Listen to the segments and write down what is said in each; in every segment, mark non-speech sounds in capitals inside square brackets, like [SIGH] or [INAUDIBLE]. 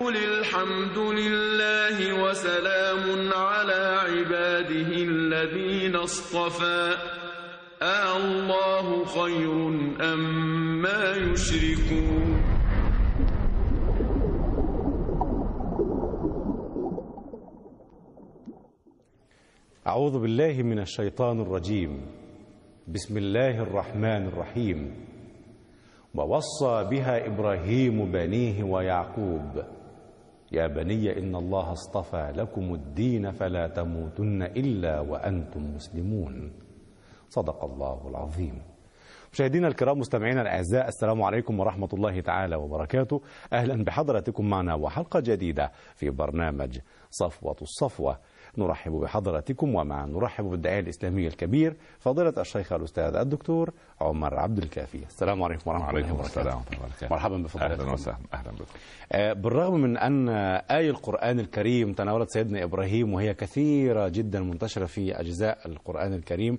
قل الحمد لله وسلام على عباده الذين اصطفى آه الله خير أم ما يشركون أعوذ بالله من الشيطان الرجيم. بسم الله الرحمن الرحيم. ووصى بها إبراهيم بنيه ويعقوب يا بني إن الله اصطفى لكم الدين فلا تموتن إلا وأنتم مسلمون. صدق الله العظيم. مشاهدينا الكرام مستمعينا الأعزاء السلام عليكم ورحمة الله تعالى وبركاته. أهلا بحضراتكم معنا وحلقة جديدة في برنامج صفوة الصفوة. نرحب بحضراتكم ومع نرحب بالداعية الاسلامي الكبير فضيلة الشيخ الأستاذ الدكتور عمر عبد الكافي. السلام عليكم ورحمة الله وبركاته. مرحبا بفضيلتكم أهلا وسهلا أهلا بكم. آه، بالرغم من أن آية القرآن الكريم تناولت سيدنا إبراهيم وهي كثيرة جدا منتشرة في أجزاء القرآن الكريم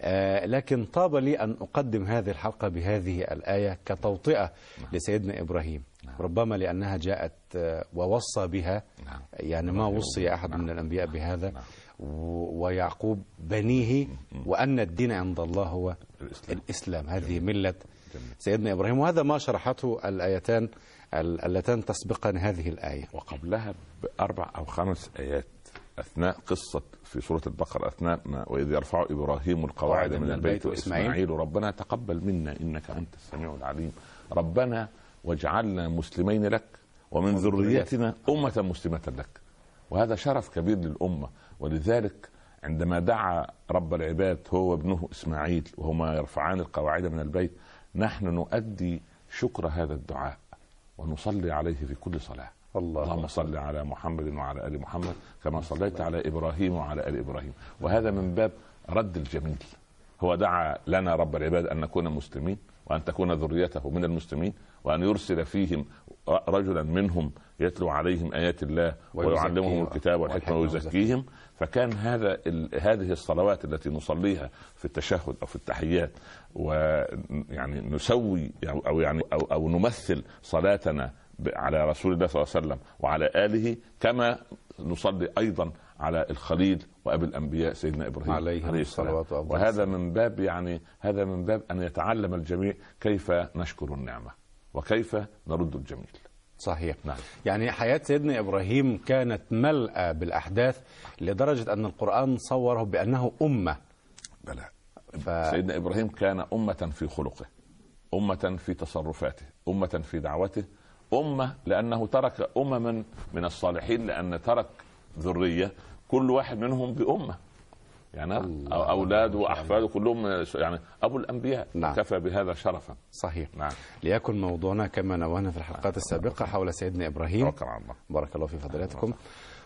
آه، لكن طاب لي أن أقدم هذه الحلقة بهذه الآية كتوطئة لسيدنا إبراهيم. ربما لأنها جاءت آه، ووصى بها نعم. يعني ما وصي أحد من الأنبياء بهذا. و- ويعقوب بنيه وأن الدين عند الله هو الإسلام. الإسلام. هذه ملة سيدنا إبراهيم. وهذا ما شرحته الآيتان ال- اللتان تسبقان هذه الآية. وقبلها بأربع أو خمس آيات أثناء قصة في سورة البقرة أثناء ما وإذ يرفع إبراهيم القواعد من البيت وإسماعيل. ربنا تقبل منا إنك أنت السميع العليم. ربنا واجعلنا مسلمين لك ومن ذريتنا أمة مسلمة لك. وهذا شرف كبير للأمة. ولذلك عندما دعا رب العباد هو وابنه إسماعيل وهما يرفعان القواعد من البيت نحن نؤدي شكر هذا الدعاء ونصلي عليه في كل صلاة. الله اللهم صل. على محمد وعلى آل محمد كما صليت على إبراهيم وعلى آل إبراهيم. وهذا من باب رد الجميل. هو دعا لنا رب العباد أن نكون مسلمين. وأن تكون ذريته من المسلمين وأن يرسل فيهم رجلا منهم يتلو عليهم آيات الله. ويعلمهم الكتاب والحكمة والحكمة ويزكيهم فكان هذا هذه الصلوات التي نصليها في التشهد أو في التحيات ويعني نسوي أو- أو يعني أو, أو نمثل صلاتنا على رسول الله صلى الله عليه وسلم وعلى آله كما نصلي أيضا على الخليل وأبي الأنبياء سيدنا إبراهيم عليه السلام. الصلاة وأفضل وهذا من باب يعني هذا من باب أن يتعلم الجميع كيف نشكر النعمة وكيف نرد الجميل. صحيح. نعم. يعني حياة سيدنا إبراهيم كانت ملأة بالأحداث لدرجة أن القرآن صوره بأنه أمة. بلى. ف... سيدنا إبراهيم كان أمة في خلقه أمة في تصرفاته أمة في دعوته أمة لأنه ترك امما من الصالحين لأن ترك ذرية كل واحد منهم بامه يعني الله. اولاده واحفاده كلهم يعني أبو الأنبياء نعم. كفى بهذا شرفا. صحيح. نعم. ليكن موضوعنا كما نوهنا في الحلقات السابقة حول سيدنا إبراهيم. توكل على الله. بارك الله في فضيلتكم.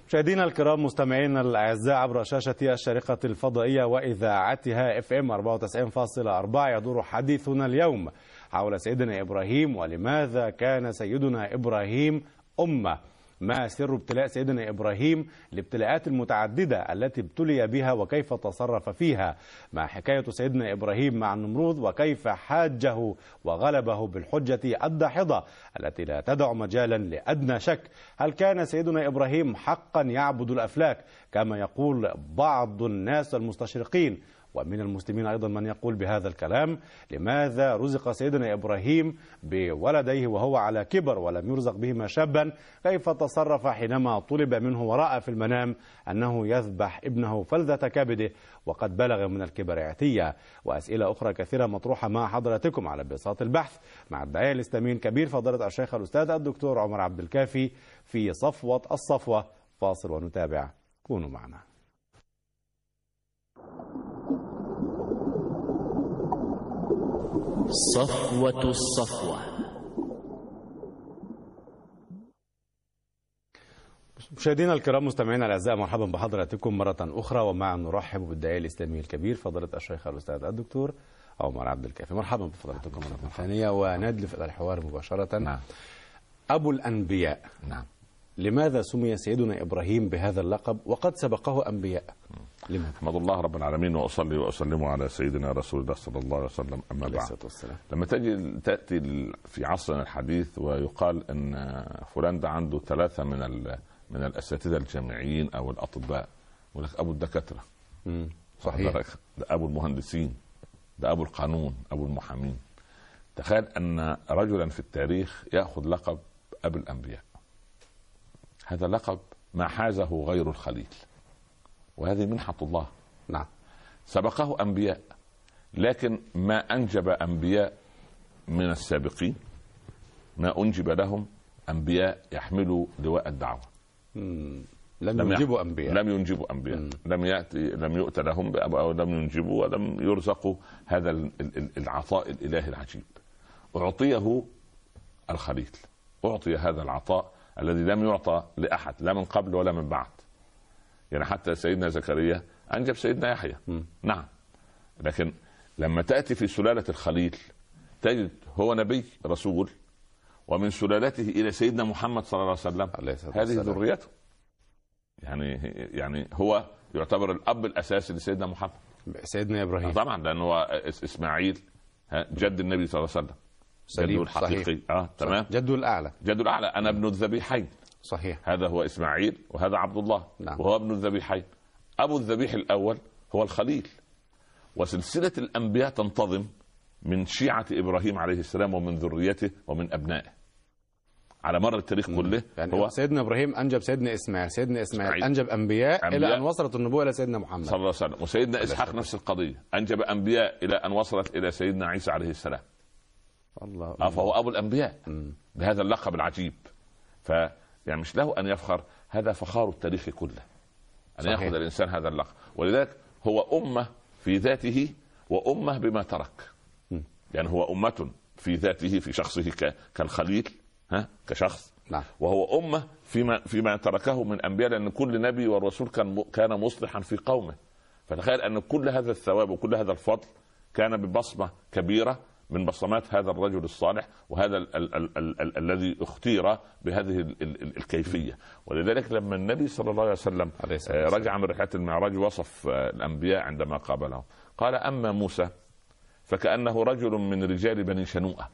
مشاهدينا الكرام مستمعينا الأعزاء عبر شاشة الشارقه الفضائية وإذاعتها إف إم 94.4 يدور حديثنا اليوم حول سيدنا إبراهيم ولماذا كان سيدنا إبراهيم أمة. ما سر ابتلاء سيدنا إبراهيم الابتلاءات المتعددة التي ابتلي بها وكيف تصرف فيها؟ مع حكاية سيدنا إبراهيم مع النمرود؟ وكيف حاجة وغلبه بالحجة الداحضة التي لا تدع مجالا لأدنى شك؟ هل كان سيدنا إبراهيم حقا يعبد الأفلاك؟ كما يقول بعض الناس المستشرقين ومن المسلمين أيضا من يقول بهذا الكلام لماذا رزق سيدنا إبراهيم بولديه وهو على كبر ولم يرزق بهما شابا؟ كيف تصرف حينما طلب منه وراى في المنام أنه يذبح ابنه فلذة كبده وقد بلغ من الكبر عتيا وأسئلة أخرى كثيرة مطروحة مع حضراتكم على بساط البحث مع الداعية الاسلامي الكبير فضيلة الشيخ الأستاذ الدكتور عمر عبد الكافي في صفوة الصفوة. فاصل ونتابع كونوا معنا. صفوة الصفوة. مشاهدينا الكرام مستمعينا الأعزاء مرحبا بحضراتكم مرة أخرى ومع نرحب بالداعيه الإسلامي الكبير فضيلة الشيخ الأستاذ الدكتور عمر عبد الكافي. مرحبا بفضيلتكم مرة ثانية وندلف إلى الحوار مباشرة. نعم. أبو الأنبياء. نعم. لماذا سمي سيدنا إبراهيم بهذا اللقب؟ وقد سبقه أنبياء؟ احمد الله رب العالمين وأصلي وأسلم على سيدنا رسول الله صلى الله عليه وسلم أما بعد. لما تجي تأتي في عصرنا الحديث ويقال إن فلان ده عنده ثلاثة من من الأساتذة الجامعيين أو الأطباء. يقول لك أبو الدكاترة. صحيح. ده أبو المهندسين ده أبو القانون أبو المحامين. تخيل أن رجلا في التاريخ يأخذ لقب ابو الأنبياء. هذا لقب ما حازه غير الخليل. وهذه منحة الله. نعم. سبقه أنبياء لكن ما أنجب أنبياء من السابقين ما أنجب لهم أنبياء يحملوا لواء الدعوة. مم. لم لم يجيبوا يح- أنبياء. لم ينجبوا أنبياء. مم. لم ياتي لم يؤت لهم أو لم ينجبوا ولم يرزقوا هذا ال- ال- العطاء الإلهي العجيب. أعطيه الخليل. أعطي هذا العطاء الذي لم يعطى لأحد لا من قبل ولا من بعد. يعني حتى سيدنا زكريا أنجب سيدنا يحيى. نعم. لكن لما تأتي في سلالة الخليل تجد هو نبي رسول ومن سلالته إلى سيدنا محمد صلى الله عليه وسلم عليه هذه. ذريته. يعني يعني هو يعتبر الأب الأساسي لسيدنا محمد. سيدنا إبراهيم. طبعا لأنه هو إسماعيل جد النبي صلى الله عليه وسلم. جده الحقيقي. صحيح. آه تمام. جده الأعلى. جده الأعلى. أنا ابن الذبيحين. صحيح. هذا هو إسماعيل وهذا عبد الله نعم. وهو ابن الذبيحين. أبو الذبيح الأول هو الخليل. وسلسلة الأنبياء تنتظم من شيعة إبراهيم عليه السلام ومن ذريته ومن أبنائه. على مر التاريخ كله يعني هو سيدنا إبراهيم أنجب سيدنا إسماعيل سيدنا إسماعيل إسماعيل. أنجب أنبياء, إلى أنبياء. أن وصلت النبوة إلى سيدنا محمد. صلى الله عليه وسلم. وسيدنا إسحاق نفس القضية. أنجب أنبياء إلى أن وصلت إلى سيدنا عيسى عليه السلام. الله. آه، فهو أبو الأنبياء. بهذا اللقب العجيب. ف يعني مش له أن يفخر هذا فخار التاريخ كله أن صحيح. يأخذ الإنسان هذا اللقب. ولذلك هو أمة في ذاته وأمة بما ترك. مم. يعني هو أمة في ذاته في شخصه كالخليل ها كشخص. نعم. وهو أمة فيما فيما تركه من أنبياء لأن كل نبي والرسول كان كان مصلحا في قومه. فتخيل أن كل هذا الثواب وكل هذا الفضل كان ببصمة كبيرة من بصمات هذا الرجل الصالح وهذا ال- ال- ال- ال- ال- الذي اختير بهذه ال- ال- ال- الكيفية. ولذلك لما النبي صلى الله عليه وسلم آه،. رجع من رحلة المعراج وصف آه، الأنبياء عندما قابلهم. قال أما موسى فكأنه رجل من رجال بني شنوءة.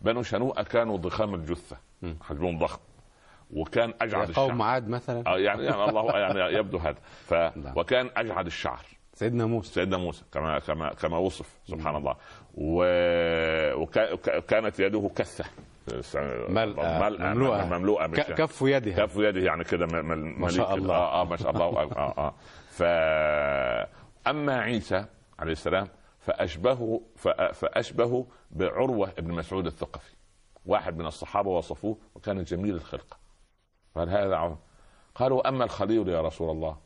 بنو شنوءة كانوا ضخام الجثة. حجمهم ضخم وكان أجعد قوم الشعر. عاد مثلا. آه، يعني يعني الله يعني يبدو هذا. ف نعم. وكان أجعد الشعر. سيدنا موسى سيدنا موسى كما كما كما وصف سبحان الله. وكانت يده كثه ملأى، مملوءة. مش- كف يده كف يده يعني كده ما شاء. الله. آه آه ما شاء الله آه آه ف أما عيسى عليه السلام فأشبهه ف- فاشبه بعروة بن مسعود الثقفي واحد من الصحابة وصفوه وكان جميل الخلقه قال هذا عم. قالوا أما الخليل يا رسول الله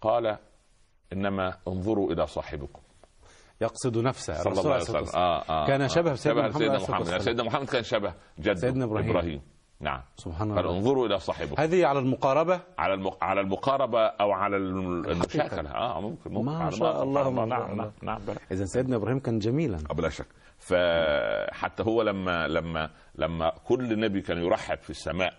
قال إنما انظروا إلى صاحبكم يقصد نفسه صلى الله عليه وسلم. آه آه كان آه. شبه سيدنا محمد سيدنا محمد. سيدنا محمد كان شبه جده سيدنا إبراهيم. إبراهيم نعم سبحان الله انظروا إلى صاحبكم هذه على المقاربة على المق... على المقاربة أو على الم- المشاكله آه ممكن ممكن ما شاء. الله، شاء نعم الله. نعم نعم بلى. إذا سيدنا إبراهيم كان جميلا آه، بلا شك فحتى هو لما لما لما كل نبي كان يرحب في السماء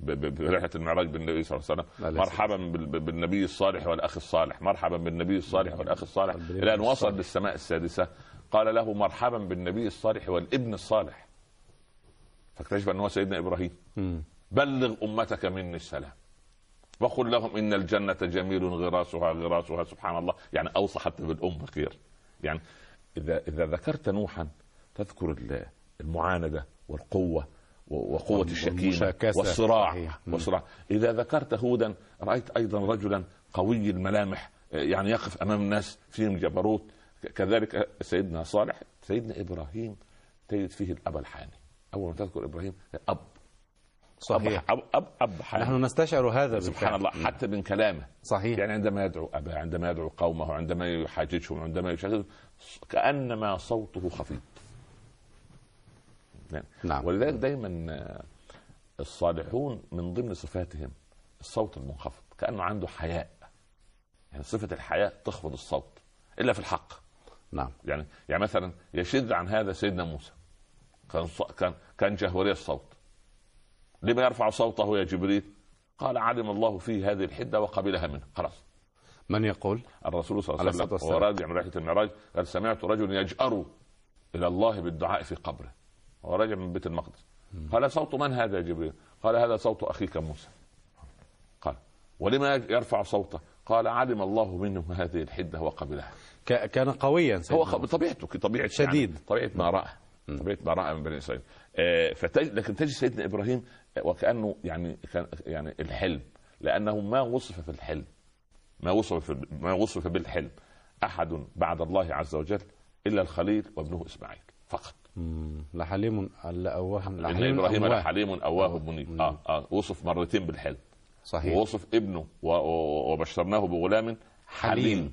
برحلة المعراج بالنبي صلى الله عليه وسلم. مرحبا بال- بالنبي الصالح والأخ الصالح. مرحبا بالنبي الصالح والأخ الصالح. إلى ان وصل. للسماء السادسة. قال له مرحبا بالنبي الصالح والابن الصالح. فاكتشف ان هو سيدنا إبراهيم. بلغ أمتك مني السلام. وقل لهم إن الجنة جميل غراسها غراسها سبحان الله. يعني اوصى حتى بالأم خير يعني إذا إذا ذكرت نوحا تذكر ال- المعاندة والقوة و- وقوة الشكيمه والمشاكسة. والصراع. صحيح. والصراع. إذا ذكرت هودا رأيت أيضا رجلا قوي الملامح يعني يقف أمام الناس فيهم جبروت. كذلك سيدنا صالح سيدنا إبراهيم تجد فيه الأب الحاني. أول ما تذكر إبراهيم أب. صحيح. اب اب, أب حاني. نحن نستشعر هذا سبحان بالفعل. الله حتى من كلامه. صحيح. يعني عندما يدعو أباه عندما يدعو قومه عندما يحاججهم عندما يشاهدهم كأنما صوته خفيف. نعم. نعم. ولذلك دايما آه، الصالحون من ضمن صفاتهم الصوت المنخفض كأنه عنده حياء. يعني صفة الحياء تخفض الصوت إلا في الحق. نعم. يعني يعني مثلا يشد عن هذا سيدنا موسى. كان كان كان جهوري الصوت. لما يرفع صوته يا جبريل؟ قال علم الله فيه هذه الحدة وقبلها منه. خلاص. من يقول؟ الرسول صلى الله عليه وسلم. وهو راجع من رحلة المعراج قال سمعت رجل يجأر إلى الله بالدعاء في قبره. وهو راجع من بيت المقدس. قال صوت من هذا يا جبريل؟ قال هذا صوت أخيك موسى. قال ولما يرفع صوته؟ قال علم الله منه هذه الحدة وقبلها. كان قويا هو بطبيعته طبيعة شديد. يعني طبيعة ما رأى. طبيعة ما رأى من بني إسرائيل. آه، فتج... لكن تجد سيدنا إبراهيم آه، وكأنه يعني كان يعني الحلم. لأنه ما وصف في الحلم. ما وصف في ما وصف بالحلم أحد بعد الله عز وجل إلا الخليل وابنه إسماعيل فقط. لحليم لأواه ان لحليم إبراهيم أواه. لحليم أواه منيب آه آه وصف مرتين بالحلم. صحيح. ووصف ابنه وبشرناه بغلام حليم. حليم.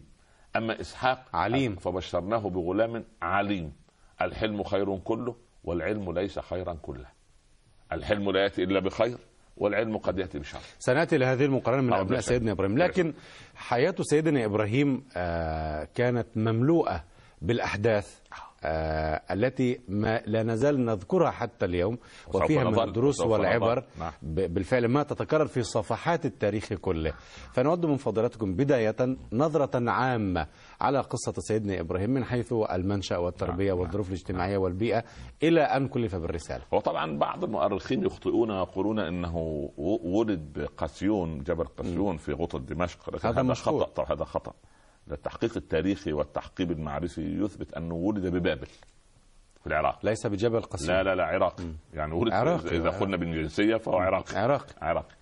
أما إسحاق عليم. فبشرناه بغلام عليم. الحلم خير كله والعلم ليس خيرا كله. الحلم لا يأتي إلا بخير والعلم قد يأتي بشر. سنأتي لهذه المقارنة من آه، شك. سيدنا إبراهيم. بلا لكن حياة سيدنا إبراهيم آه، كانت مملوءة بالأحداث. آه، التي ما لا نزال نذكرها حتى اليوم وفيها من الدروس والعبر. نعم. بالفعل ما تتكرر في صفحات التاريخ كله. فنود من فضيلتكم بداية نظرة عامة على قصة سيدنا إبراهيم من حيث المنشأ والتربية نعم. والظروف الاجتماعية والبيئة إلى أن كلف بالرسالة. هو طبعا بعض المؤرخين يخطئون ويقولون إنه و- ولد بقسيون جبل قسيون في غوطة دمشق. هذا هذا طبعا هذا خطأ. التحقيق التاريخي والتحقيق المعرفي يثبت أنه ولد ببابل في العراق. ليس بجبل قصير لا لا لا عراقي يعني ولد عراقي. اذا قلنا بالجنسية فهو عراقي. عراقي. عراقي.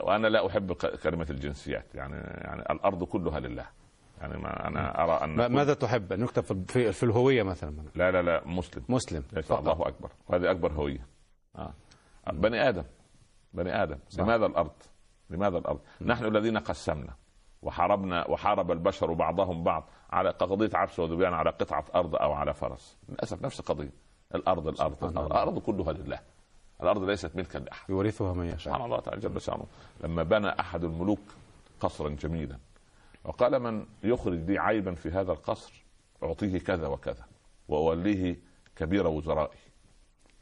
وأنا لا أحب ق- كلمة الجنسيات. يعني يعني الأرض كلها لله. يعني ما أنا أرى أن ماذا تحب؟ أن يكتب في- في, الهوية مثلا. لا لا لا مسلم. مسلم. الله أكبر. وهذه أكبر هوية. آه. بني آدم. بني آدم. صح. لماذا الأرض؟ لماذا الأرض؟ نحن الذين قسمنا. وحاربنا وحارب البشر بعضهم بعض على قضية عبس وذبيان على قطعة أرض أو على فرس. للأسف نفس القضية الأرض الأرض الأرض. الأرض كلها لله. الأرض ليست ملكا لأحد. يورثها من يشاء. سبحان الله تعالى جل شأنه. لما بنى أحد الملوك قصرا جميلا وقال من يخرج لي عيبا في هذا القصر أعطيه كذا وكذا وأوليه كبير وزرائي.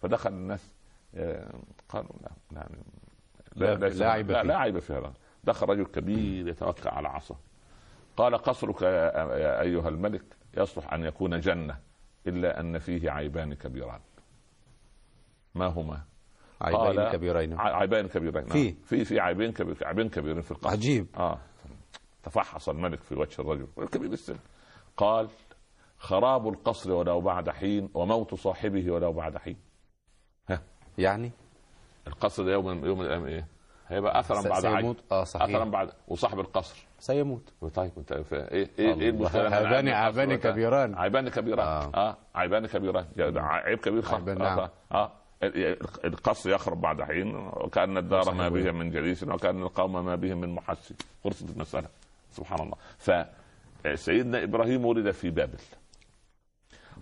فدخل الناس آه، قالوا لا يعني لا- لا عيب لا, فيه. لا عيب في هذا دخل رجل كبير يتوكأ على عصا. قال قصرك يا يا أيها الملك يصلح أن يكون جنة إلا أن فيه عيبان كبيران. ما هما؟ عيبين قال- كبيرين. ع- عيبين كبيرين. في. نعم. في في عيبين كبير عيبين كبيرين في القصر. عجيب. آه. تفحص الملك في وجه الرجل. كبير السن. قال خراب القصر ولو بعد حين وموت صاحبه ولو بعد حين. يعني؟ القصر ده يوم يوم من الأيام إيه؟ هيبقى اثرا بعد سيموت؟ آه صحيح. اثرا بعد. وصاحب القصر. سيموت. طيب انت إيه إيه إيه. المشكلة عيبان وأنت- كبيران. عيبان كبيران. آه. آه, آه. عيبان كبيران. عيب كبير عيبان، آه. نعم. آه. ال- القصر يخرب بعد حين وكأن الدار ما. بهم من جليس وكأن القوم ما بهم من محسن. خلصت المسألة. سبحان الله. فسيدنا إبراهيم ولد في بابل.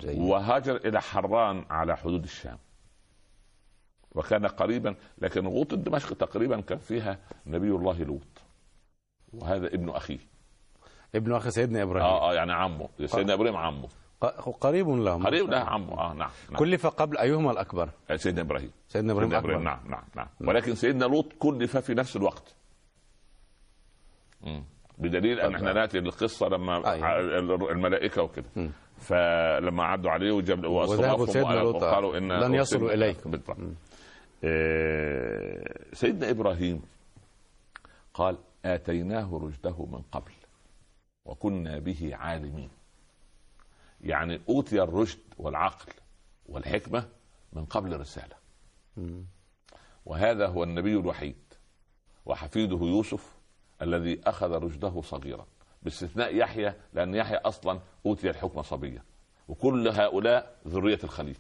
جيد. وهاجر إلى حران على حدود الشام. وكان قريبا لكن غوطة دمشق تقريبا كان فيها نبي الله لوط. وهذا ابن أخيه. ابن أخي سيدنا إبراهيم. آه آه يعني عمه. سيدنا إبراهيم عمه. قريب لهم. قريب له عمه. آه نعم, نعم. كلف قبل أيهما الأكبر؟ سيدنا إبراهيم. سيدنا إبراهيم سيدنا أكبر. إبراهيم نعم نعم نعم. ولكن سيدنا لوط كلف في نفس الوقت. مم. بدليل أن إحنا نأتي للقصة لما آه،. الملائكة وكده. فلما عدوا عليه وجاب وذهبوا سيدنا لوط وقالوا إن لن يصلوا إليك. بالضبط آه، سيدنا إبراهيم قال آتيناه رشده من قبل وكنا به عالمين. يعني أوتي الرشد والعقل والحكمة من قبل الرساله مم. وهذا هو النبي الوحيد وحفيده يوسف الذي أخذ رشده صغيرا باستثناء يحيى لأن يحيى أصلا أوتي الحكم صبيا. وكل هؤلاء ذرية الخليل.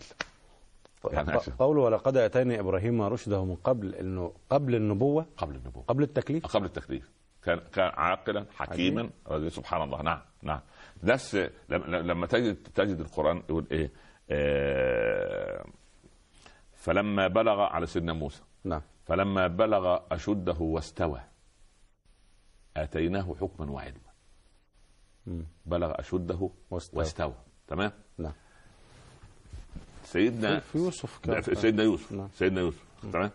يعني ق- قوله ولقد آتينا إبراهيم رشده من قبل إنه قبل النبوة قبل النبوة. قبل التكليف. قبل التكليف. كان كان عاقلا حكيما سبحان الله. نعم نعم. نفس لم- لما تجد تجد القرآن يقول إيه؟ آه فلما بلغ على سيدنا موسى. نعم. فلما بلغ أشده واستوى آتيناه حكما وعلما. بلغ أشده واستوى. واستوى. تمام؟ نعم. سيدنا في يوسف كان سيدنا يوسف. نعم. سيدنا يوسف. تمام؟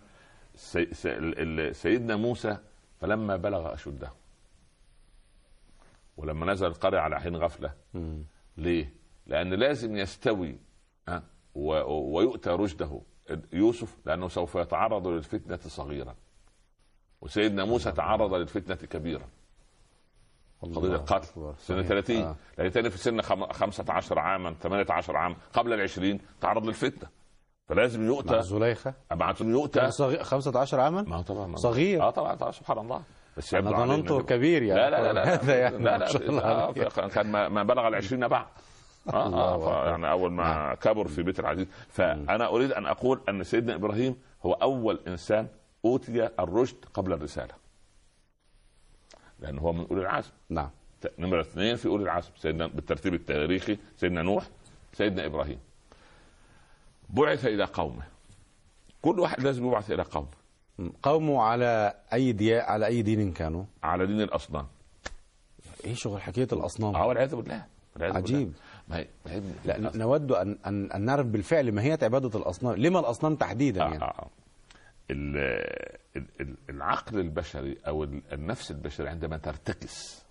سي سي سيدنا موسى فلما بلغ أشده. ولما نزل القرية على حين غفلة. ليه؟ لأن لازم يستوي ويؤتى رشده. يوسف لأنه سوف يتعرض للفتنة صغيرا. وسيدنا موسى تعرض للفتنة كبيرا. قضيه القتل سنة 30 آه. لأن تاني في سن 15 عاما 18 عام قبل ال 20 تعرض للفتنة. فلازم يؤتى. مع زليخة؟ مع يؤتى. 15 عاما؟ ما طبعا صغير. آه طبعا سبحان الله. بس أنا ظننته كبير يعني. لا لا لا لا. [LAUGHS] هذا يعني لا لا, لا كان ما بلغ ال 20 بعد. آه آه يعني أول ما نعم. كبر في بيت العزيز. فأنا أريد أن أقول أن سيدنا إبراهيم هو أول إنسان أوتي الرشد قبل الرسالة. لأنه هو من أولي العزم. نعم. نمرة اثنين في أولي العزم سيدنا بالترتيب التاريخي سيدنا نوح سيدنا إبراهيم. بعث إلى قومه. كل واحد لازم يبعث إلى قومه. قومه على أي دي... على أي دين كانوا؟ على دين الأصنام. إيه شغل حكاية الأصنام؟ آه والعياذ بالله. عجيب. ما هي... ما هي... لا نود ان ان أن نعرف بالفعل ماهيه عبادة الأصنام، لما الأصنام تحديدا يعني؟ آه آه. العقل البشري أو النفس البشري عندما ترتكس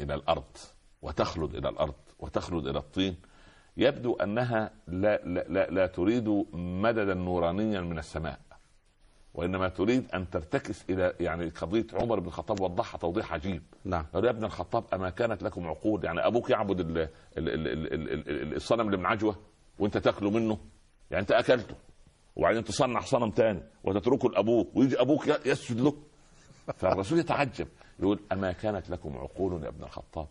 إلى الأرض وتخلد إلى الأرض وتخلد إلى الطين يبدو أنها لا لا لا, لا تريد مددا نورانيا من السماء وإنما تريد أن ترتكس إلى يعني قضية عمر بن الخطاب وضحها توضيح عجيب. نعم. يا ابن الخطاب أما كانت لكم عقول يعني أبوك يعبد الصنم اللي من عجوة وأنت تاكله منه؟ يعني أنت أكلته. وبعدين تصنع صنم تاني وتتركه لابوك ويجي أبوك يسجد له. فالرسول يتعجب يقول أما كانت لكم عقول يا ابن الخطاب؟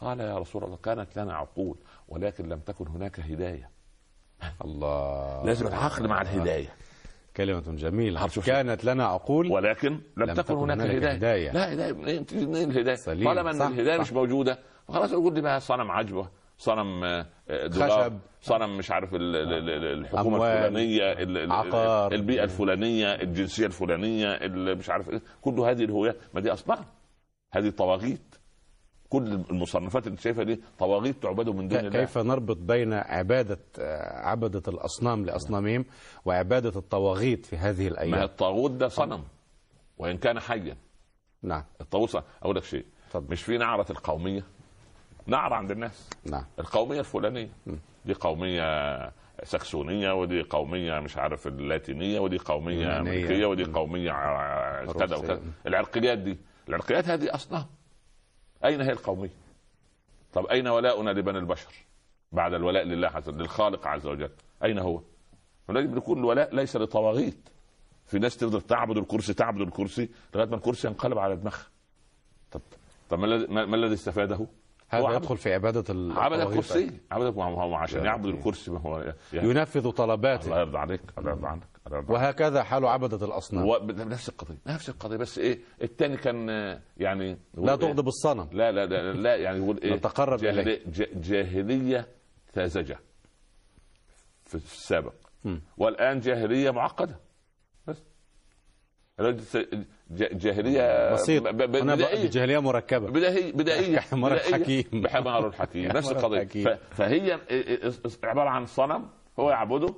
قال يا رسول الله كانت لنا عقول ولكن لم تكن هناك هداية. [LAUGHS] الله. لازم العقل مع الهداية. كلمة جميلة. كانت لنا عقول ولكن لم, لم تكن هناك هداية. هداية. لا هداية. منين الهداية؟ طالما إن الهداية مش موجودة فخلاص يقول لي بقى صنم عجوة. صنم آه، خشب. صنم مش عارف الحكومة الفلانية عقار. البيئة الفلانية الجنسية الفلانية مش عارف إيه. كل هذه الهويات ما دي اصنام هذه طواغيت. كل المصنفات اللي شايفها دي طواغيت تعبد من دون الله. كيف نربط بين عبادة آه، عبدة الأصنام لأصنامهم وعبادة الطواغيت في هذه الأيام؟ ما الطاغوت ده صنم وإن كان حيا. نعم. الطاغوت أقول لك شيء. طب. مش في نعرة القومية؟ نعرة عند الناس. نعم. القومية الفلانية. دي قومية سكسونية ودي قومية مش عارف اللاتينية ودي قومية أمريكية ودي قومية كذا وكذا. العرقيات دي. العرقيات هذه أصنام أين هي القومية؟ طب أين ولاؤنا لبني البشر؟ بعد الولاء لله عز وجل للخالق عز وجل. أين هو؟ ولكن يكون الولاء ليس لطواغيت. في ناس تفضل تعبد الكرسي تعبد الكرسي لغاية ما الكرسي ينقلب على دماغها. طب طب ما الذي استفاده؟ هذا يدخل في عبادة عبد الكرسي عبد هو عشان يعبد الكرسي ما هو يعني ينفذ طلباته. الله يرضى عليك الله يرضى عنك وهكذا حال عبدة الأصنام. نفس القضية نفس القضية بس إيه الثاني كان يعني لا تغضب الصنم. لا لا لا, لا يعني يقول إيه نتقرب جاهلية, إليه جاهلية ساذجة في السابق. م. والآن جاهلية معقدة. جاهلية بسيط. بدائية. جاهليه مركبة. بدائيه [LAUGHS] بدائية. [LAUGHS] حمار الحكيم. بحمار الحكيم. نفس القضية. فهي عبارة عن صنم هو يعبده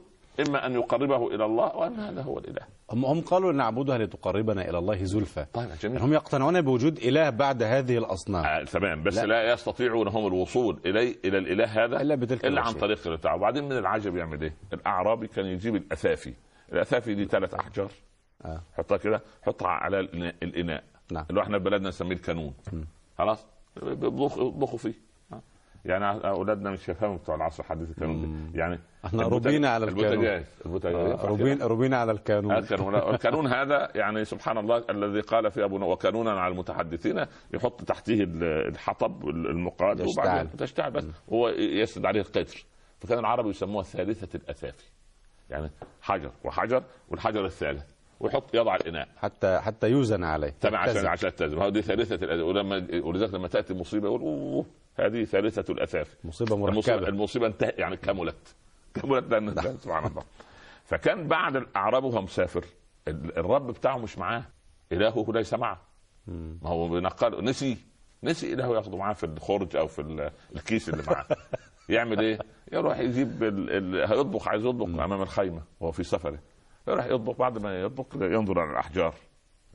إما أن يقربه إلى الله وأن هذا هو الإله. هم هم قالوا إن نعبدها لتقربنا إلى الله زلفى. طيب جميل. هم يقتنعون بوجود إله بعد هذه الأصنام. آه تمام. بس لا, لا يستطيعون هم الوصول الي إلى الإله هذا إلا بتلك إلا عن طريق البتاع وبعدين من العجب يعمل إيه؟ الأعرابي كان يجيب الاثافي الاثافي دي ثلاث أحجار. آه. حطها كده حطها على الإناء. نعم. اللي إحنا بلدنا نسميه الكانون. خلاص؟ بيطبخوا فيه. آه. يعني أولادنا مش يفهموا بتوع العصر الحديث الكانون يعني إحنا ربينا على الكانون. البوتاجاز. آه. ربينا على الكانون. الكانون. هذا يعني سبحان الله الذي قال في أبونا وكانونا على المتحدثين يحط تحته الحطب المقاد وبعدين تشتعل بس. هو يسد عليه القطر. فكان العرب يسموها ثالثة الاثافي يعني حجر وحجر والحجر الثالث. ويحط يضع الإناء. حتى حتى يوزن عليه. تمام عشان عشان تلزم هذه ثالثة الأداء. ولما ولذلك لما تأتي مصيبه يقول أوه هذه ثالثة الأثاث. مصيبة مركبة. المصيبة انتهى يعني كملت. [LAUGHS] كملت لأن نعم. [LAUGHS] سبحان الله. فكان بعد الأعراب وهو مسافر الرب بتاعه مش معاه. إلهه ليس معه. ما هو بنقل نسي نسي إلهه ياخده معاه في الخرج أو في الكيس اللي معاه. [LAUGHS] يعمل إيه؟ يروح يجيب ال... ال... هيطبخ عايز يطبخ أمام الخيمة وهو في سفره. يروح يطبخ بعد ما يطبخ ينظر على الأحجار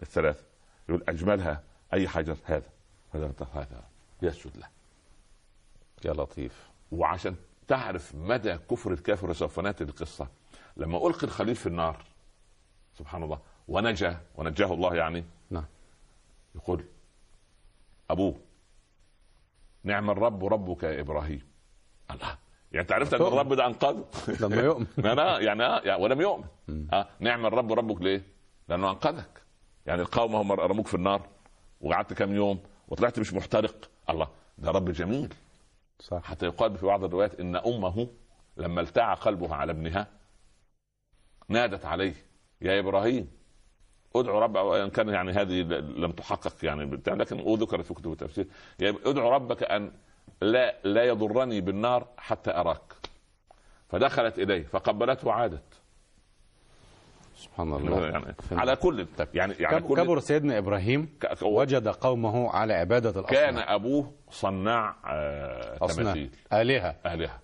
الثلاثه يقول أجملها أي حجر؟ هذا. هذا هذا. يسجد له. يا لطيف. وعشان تعرف مدى كفر الكافر وسوف نأتي القصة لما ألقي الخليل في النار سبحان الله ونجا ونجاه الله يعني نعم. يقول أبوه نعم الرب ربك يا إبراهيم. الله يعني انت عرفت ان الرب ده انقذه لما يؤمن. [LAUGHS] لا يعني آه يعني ولم يؤمن. آه نعم الرب ربك ليه؟ لأنه أنقذك. يعني القوم هم رموك في النار وقعدت كم يوم وطلعت مش محترق. الله ده رب جميل. صح. حتى يقال في بعض الروايات إن أمه لما التاع قلبها على ابنها نادت عليه يا إبراهيم ادعو رب إن كان يعني هذه لم تحقق يعني بتاع لكن ذكرت في كتب التفسير. يعني ادعو ربك أن لا لا يضرني بالنار حتى أراك. فدخلت إليه فقبلته وعادت. سبحان الله. يعني على كل يعني يعني كل كبر سيدنا إبراهيم وجد قومه على عبادة الأصنام. كان أبوه صناع آه تماثيل. آلهة. آلهة.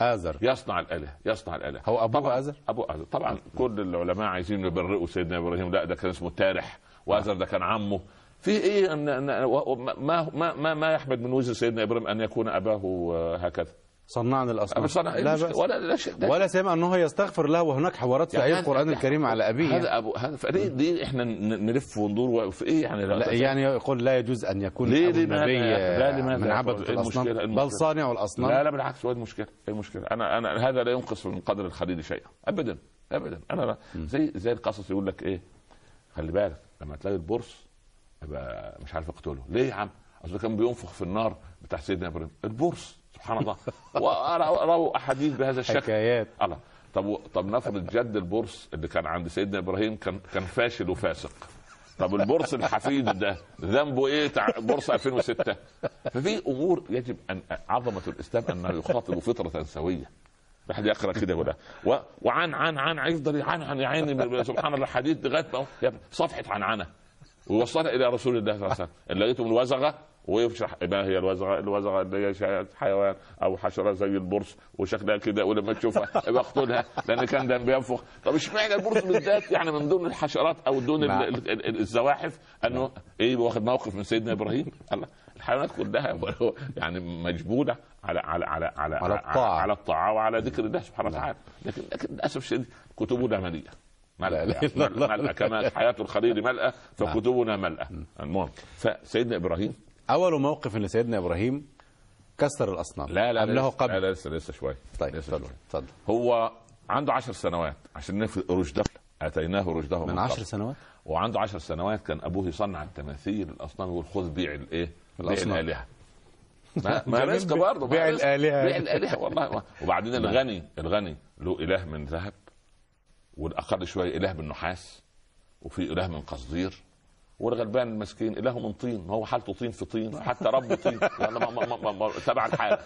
آزر. يصنع الآلهة يصنع الآلهة. هو أبوه طبعا آزر؟ ابو آزر. طبعا كل العلماء عايزين يبرئوا سيدنا إبراهيم. لا ده كان اسمه تارح وآزر ده كان عمه. في إيه ان ما ما ما ما يحمد من وجه سيدنا إبراهيم أن يكون أباه آه، هكذا صنعنا الأصنام أنا لا بأس ولا لا شيء ولا سيما أنه يستغفر له وهناك حوارات في يعني القرآن الكريم على أبيه يعني. هذا ابو هذا فليه دي إحنا نلف وندور في إيه يعني لا يعني يقول لا يجوز أن يكون ليه- أبو النبي؟ لا، لماذا من عبدة أخي؟ إيه الأصنام المشكلة؟ بل؟ صانع الأصنام لا لا بالعكس هو المشكلة المشكلة أنا أنا هذا لا ينقص من قدر الخليل شيئا ابدا ابدا أنا. زي زي القصص يقول لك إيه خلي بالك لما تلاقي البرص يبقى مش عارف اقتله ليه يا عم؟ أصل كان بينفخ في النار بتاع سيدنا إبراهيم. البرص سبحان الله. [LAUGHS] وراوا أحاديث بهذا الشكل. حكايات. الله. طب طب نفرض جد البرص اللي كان عند سيدنا إبراهيم كان كان فاشل وفاسق. طب البرص الحفيد ده ذنبه إيه تع... برص 2006 ففي أمور يجب ان عظمة الإسلام أنه يخاطب فطرة سوية. الواحد يقرأ كده ولا؟ و... وعن عن عن يفضل يعن عن يا عيني سبحان الله الحديث لغاية صفحة عنعنه ويوصلها إلى رسول الله صلى الله عليه وسلم. اللي لقيته من الوزغة ويشرح ما هي الوزغة؟ الوزغة اللي هي حيوان أو حشرة زي البرص وشكلها كده ولما تشوفها يبقى اقتلها لأن كان ده بينفخ. طب اشمعنى البرص بالذات؟ يعني من ضمن الحشرات أو دون ال-. ال- ال- الزواحف؟ أنه إيه واخد موقف من سيدنا إبراهيم؟ الله الحيوانات كلها [LAUGHS] يعني مجبولة على على على على على الطاعة. على الطاعة وعلى ذكر الله سبحانه وتعالى. لكن لكن للأسف الشديد كتبنا مليئه ملأ. إله إلا الله. ملأ. كما حياة الخليل ملأة فكتبنا ملأة المهم فسيدنا إبراهيم. أول موقف لسيدنا إبراهيم كسر الأصنام. لا لا أم له لا, لا, قبل؟ لا لسه لسه شوي. طيب لسه اتفضل هو عنده عشر سنوات عشان نفرق رشده. أتيناه رشده من عشر قبل. سنوات؟ وعنده عشر سنوات كان أبوه يصنع التماثيل الأصنام يقول خذ بيع الايه؟ بيع الأصنام. الآلهة. ما, [LAUGHS] ما. رزق برضه بيع. الآلهة. بيع الآلهة والله. وبعدين الغني الغني له إله من ذهب. والأقل شوية إله بالنحاس وفي إله من قصدير والغلبان المسكين إله من طين ما هو حالته طين في طين حتى رب طين يعني ما ما ما ما تبع الحال.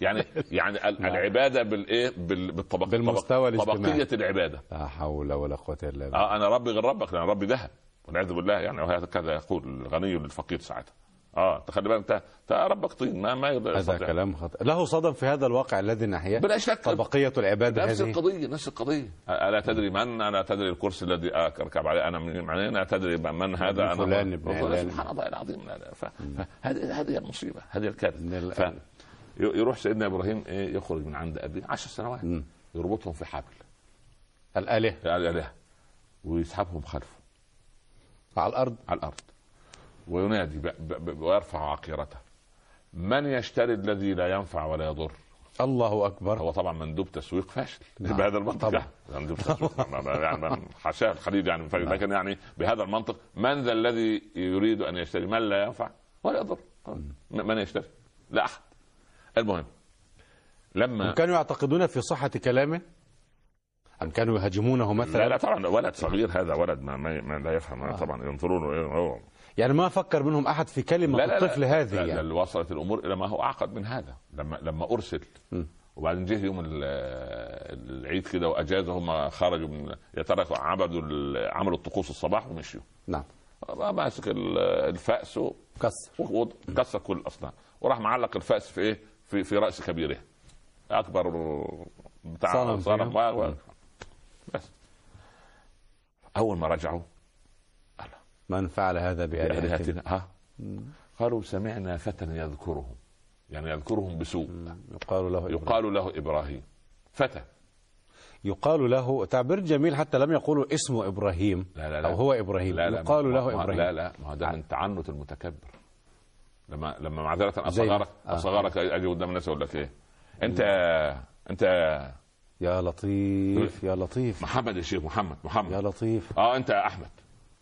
يعني يعني ال- العبادة بالايه بال- بالطبق بالمستوى الاجتماعي. طبقية العبادة. لا حول ولا قوة إلا بالله. آه أنا ربي غير ربك لأن ربي ذهب والعياذ بالله يعني وهكذا يقول الغني للفقير ساعتها. آه تخلي بالك انت ربك طين ما ما يقدر هذا. كلام خطأ له صدى في هذا الواقع الذي نحياه بلا شك. طبقية العبادة نفس هذه؟ القضية نفس القضية. ألا تدري من؟ أنا تدري الكرسي الذي أركب عليه؟ أنا من أين أتدري من هذا؟ أنا فلان. سبحان الله العظيم هذه المصيبة هذه من الكارثة ال- ف يروح سيدنا إبراهيم إيه يخرج من عند أبيه عشر سنوات. مم. يربطهم في حبل. الآلهة. الآلهة. ويسحبهم خلفه. على الأرض؟ على الأرض. وينادي ويرفع عقيرته. من يشتري الذي لا ينفع ولا يضر؟ الله أكبر. هو طبعا مندوب تسويق فاشل نعم. [LAUGHS] بهذا المنطق. طبعا. [LAUGHS] مندوب تسويق. [LAUGHS] يعني حاشاه الخليل يعني فاهم. لكن يعني بهذا المنطق من ذا الذي يريد أن يشتري؟ من لا ينفع ولا يضر. من يشتري؟ لا أحد. المهم لما كانوا يعتقدون في صحة كلامه؟ أم كانوا يهاجمونه لا لا مثلا طبعا ولد صغير هذا ولد ما, ما, ما لا يفهم. طبعا ينظرون يعني ما فكر منهم أحد في كلمة لا لا الطفل لا هذه لا يعني. لا وصلت الأمور إلى ما هو أعقد من هذا لما لما ارسل م. وبعدين جه يوم ال- العيد كده وأجازه هم خرجوا من يا ترى عبدوا عملوا الطقوس الصباح ومشيوا. نعم. ماسك ال- الفأس كسر. وكسر كل الأصنام. وراح معلق الفأس في إيه؟ في في رأس كبيره. أكبر بتاع صنم بس. أول ما رجعوا من فعل هذا بآلهتنا. ها؟ قالوا سمعنا فتى يذكرهم. يعني يذكرهم بسوء. يقال له إبراهيم. يقال له إبراهيم. فتى. يقال له تعبير جميل حتى لم يقولوا اسمه إبراهيم لا لا لا. أو هو إبراهيم. لا لا يقال ما- له ما- إبراهيم. لا لا ما هو ده من تعنت المتكبر. لما لما معذرة زي- أصغرك آه. أصغرك أجي قدام الناس أقول لك إيه؟ أنت أنت يا لطيف يا لطيف. محمد يا شيخ محمد يا محمد لطيف. آه أنت يا أحمد.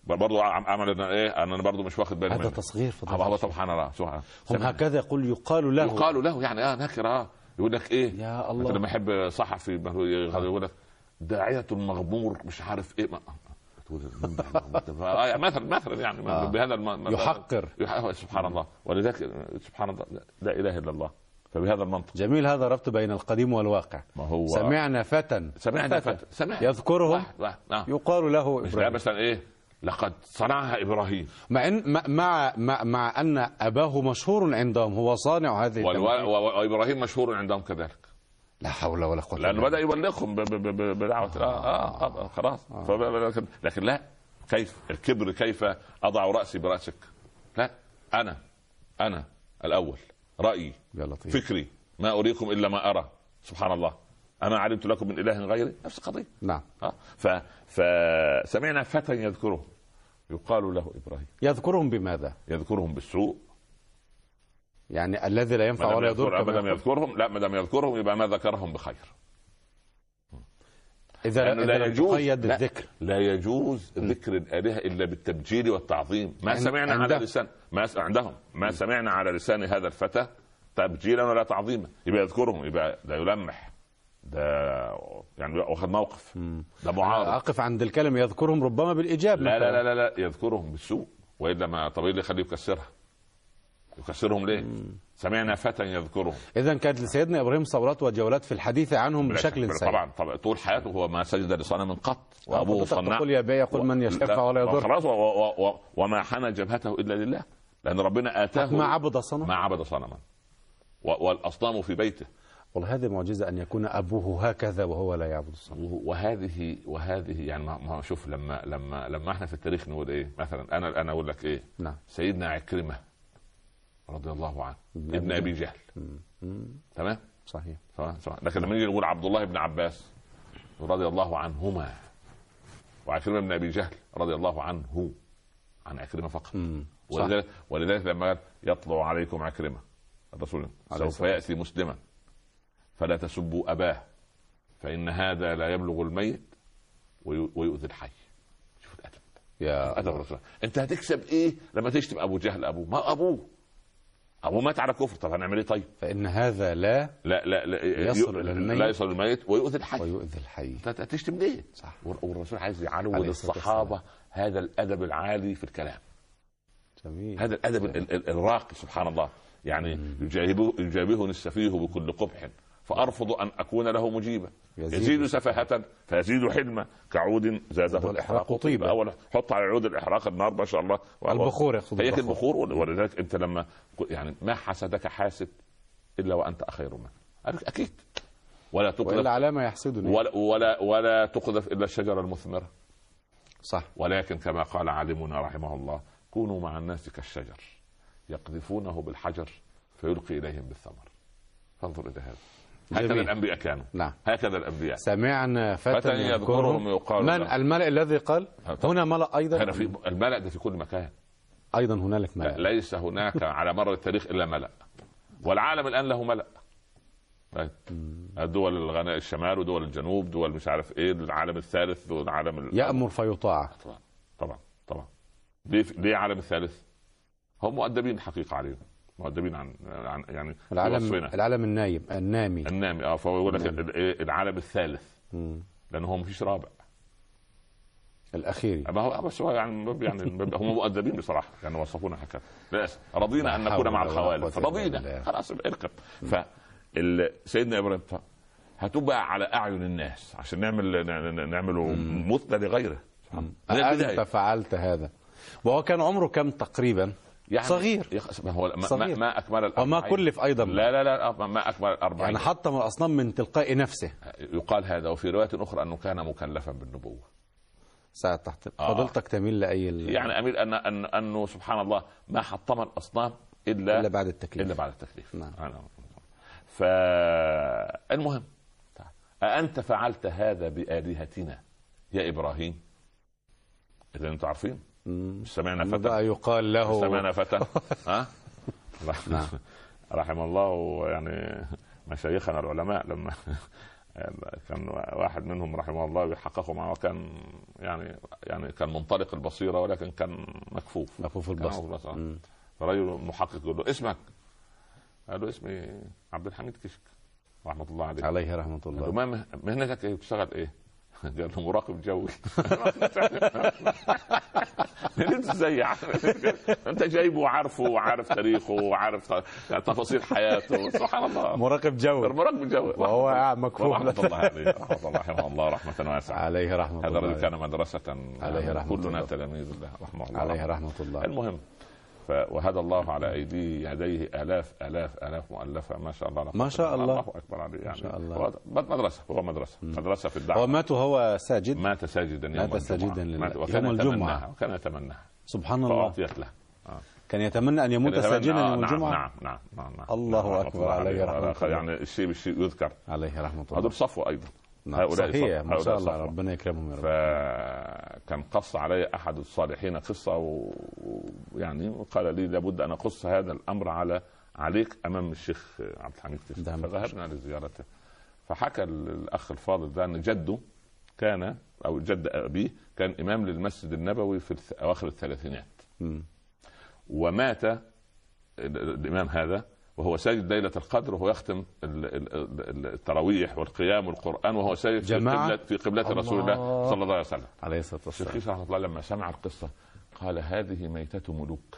برضه عمل إيه؟ أنا برضه مش واخد بالي هذا تصغير فضل سبحان الله سبحان الله. هم. هكذا يقول يقال له. يقال له يعني آه نكرة. آه يقول لك إيه؟ يا الله. لما يحب صحفي يقول لك داعية مغمور مش عارف إيه. ما؟ آه مثلا مثلا يعني آه. بهذا الم... يحقر. يح... سبحان الله. ولذلك سبحان الله لا- إله إلا الله. فبهذا المنطق. جميل هذا ربط بين القديم والواقع. ما هو؟ سمعنا فتى. سمعنا فتى. سمعنا. يذكرهم. واحد واحد. آه. يقال له مش إبراهيم. مثلا إيه؟ لقد صنعها إبراهيم. مع ان مع- مع مع, أن أباه مشهور عندهم هو صانع هذه. وإبراهيم مشهور عندهم كذلك. لا حول ولا قوة لأنه بدأ يبلغهم بدعوة. آه آه آه خلاص. فب- لكن, لا. كيف؟ الكبر كيف أضع رأسي برأسك؟ لا. أنا أنا الأول. رأيي يا لطيف. فكري ما أريكم إلا ما أرى. سبحان الله. أنا علمت لكم من إله غيري؟ نفس القضية. نعم. ف فسمعنا فتى يذكره. يقال له إبراهيم. يذكرهم بماذا؟ يذكرهم بالسوء. يعني الذي لا ينفع ولا يضر ما دام. يذكرهم لا ما دام يذكرهم يبقى ما ذكرهم بخير. اذا إذا لا يجوز لا, الذكر. لا يجوز ذكر الآلهة إلا بالتبجيل والتعظيم. ما سمعنا على. لسان ما س... عندهم. ما سمعنا على لسان هذا الفتى تبجيلا ولا تعظيما. يبقى يذكرهم يبقى ده يلمح. ده يعني واخد موقف. ده معارض. أقف عند الكلمة يذكرهم ربما بالايجاب لا. لا لا لا, لا يذكرهم بالسوء. وإلا ما طب إيه اللي يخليه يكسرها؟ يكسرهم ليه؟ سمعنا فتى يذكرهم. اذا كانت لسيدنا إبراهيم صولات وجولات في الحديث عنهم بشكل شك. سيء. طبعا طبعا طول حياته هو ما سجد لصنم قط وأبوه صنع. تقول يا بي يقول من يشفع لا، ولا يضر. خلاص وما حنى جبهته إلا لله لأن ربنا آتاه ما عبد صنم ما عبد صنما. والأصنام في بيته. والله هذه معجزة أن يكون أبوه هكذا وهو لا يعبد الصنم. وهذه وهذه يعني ما شوف لما لما لما إحنا في التاريخ نقول إيه؟ مثلا أنا أنا أقول لك إيه؟ نعم. سيدنا عكرمة رضي الله عنه ابن ابن أبي ابي جهل تمام؟ صحيح. صح صح لكن لما نيجي نقول عبد الله بن عباس رضي الله عنهما وعكرمة بن أبي جهل رضي الله عنه عن عكرمة فقط. ولذلك ولذلك لما قال يطلع عليكم عكرمة الرسول سوف يأتي مسلما. فلا تسبوا أباه فإن هذا لا يبلغ الميت وي- ويؤذي الحي. شوف الأدب. يا أدب الرسول. أنت هتكسب إيه لما تشتم أبو جهل ابوه ما أبوه. أبوه مات على كفر. طب هنعمل إيه طيب؟ فإن هذا لا لا لا لا يصل إلى الميت. لا يصل الميت ويؤذي الحي. ويؤذي الحي. أنت هتشتم ليه؟ صح. والرسول عايز يعلو للصحابة هذا الأدب العالي في الكلام. جميل. هذا الأدب ال- ال- الراقي سبحان الله. يعني يجابه يجابهني السفيه بكل قبح. فأرفض أن أكون له مجيبا. يزيد. يزيد سفاهة فيزيد حلما كعود زاده الإحراق. طيبة. اول حط على عود الإحراق النار ما شاء الله. البخور يقصد هي البخور. ولذلك أنت لما يعني ما حسدك حاسد إلا وأنت أخير منه. أكيد. ولا تقذف وإلا على ما يحسدني. ولا ولا ولا تقذف إلا الشجرة المثمرة. صح. ولكن كما قال عالمنا رحمه الله كونوا مع الناس كالشجر يقذفونه بالحجر فيلقي إليهم بالثمر. فانظر إلى هذا. هكذا جميل. الأنبياء كانوا. نعم. هكذا الأنبياء. سمعنا فتى فتى يذكرهم يقال من له. الملأ الذي قال؟ هنا ملأ أيضا؟ هنا في الملأ ده في كل مكان. أيضا هنالك ملأ. ليس هناك [LAUGHS] على مر التاريخ إلا ملأ. والعالم الآن له ملأ. طيب. الدول الغناء الشمال ودول الجنوب دول مش عارف إيه العالم الثالث والعالم ال- يأمر فيطاع. طبعا طبعا طبعا. ليه ليه عالم الثالث؟ هم مؤدبين حقيقة عليهم. مؤدبين عن عن يعني العالم. العالم النايم النامي. النامي آه فهو يقول لك ال- العالم الثالث. مم. لأنه هو مفيش رابع. الأخيري ما هو بس هو يعني باب- يعني باب- هم مؤدبين بصراحة يعني وصفونا هكذا. للاسف رضينا أن نكون مع الخوالف. رضينا. خلاص اركب. فسيدنا إبراهيم ف- هتبقى على أعين الناس عشان نعمل نعمله مثنى لغيره. البداية. فعلت هذا. وهو كان عمره كم تقريبا؟ يعني صغير. ما هو ما, صغير. ما أكمل وما الأربعين. كلف أيضا لا لا لا ما- أكمل الأربعين يعني حطم الأصنام من تلقاء نفسه يقال هذا وفي رواية أخرى أنه كان مكلفا بالنبوة ساعة تحت آه. فضلتك تميل لأي ال- يعني اميل ان ان أنه سبحان الله ما حطم الاصنام الا إلا بعد التكليف إلا بعد التكليف نعم. أنا- فالمهم أأنت فعلت هذا بآلهتنا يا إبراهيم إذا أنتم عارفين سمعنا فتى. بقى يقال له. سمعنا فتى. [LAUGHS] ها؟ نعم. رحم الله يعني مشايخنا العلماء لما [LAUGHS] كان واحد منهم رحمه الله بيحققوا معه كان يعني يعني كان منطلق البصيرة ولكن كان مكفوف. مكفوف البصر. فرجل محقق يقول له اسمك. قال له اسمي عبد الحميد كشك. رحمة الله عليه. عليه له الله مهنتك إيه؟ بتشتغل إيه؟ [LAUGHS] قال له مراقب جوي. [LAUGHS] أنت إزاي يعني؟ [LAUGHS] أنت جايبه وعارفه وعارف تاريخه وعارف تفاصيل حياته. سبحان الله. مراقب جو مراقب جوي. وهو قاعد مكفوف رحمه الله عليه. رحمة الله رحمه الله رحمة واسعة. عليه رحمة هذا الله. الرجل كان مدرسة عليه رحمة كلنا الله. تلاميذ له. رحمة الله. عليه رحمة الله. المهم. وهدى الله على ايدي يديه آلاف آلاف آلاف مؤلفة ما شاء الله ما شاء الله. الله أكبر عليه يعني شاء الله. هو مدرسة هو مدرسة مدرسة في الدعوه مات وهو ساجد مات ساجدا يوم مات ساجدا. لله. وكان يوم. يتمناها وكان يتمناها سبحان الله فاعطيت له كان يتمنى أن يموت ساجدا آه، يوم نعم الجمعة نعم نعم نعم, نعم. الله نعم، أكبر عليه رحمة الله. يعني الشيء بالشيء يذكر عليه رحمة الله هذول صفوه أيضا. هؤلاء صحيح ما شاء الله. ربنا يكرمهم يا رب. فكان قص علي أحد الصالحين قصة ويعني وقال لي لابد أن أقص هذا الأمر على عليك أمام الشيخ عبد الحميد فذهبنا لزيارته. فحكى الأخ الفاضل ده أن جده كان أو جد أبيه كان إمام للمسجد النبوي في أواخر الثلاثينات. مم. ومات ال- الإمام هذا وهو ساجد ليلة القدر وهو يختم ال- ال- ال- التراويح والقيام والقرآن وهو ساجد في؟ قبله في قبلة رسول الله. صلى الله عليه وسلم عليه الصلاة الشيخ والسلام عيسى رحمة الله لما سمع القصة قال هذه ميتة ملوك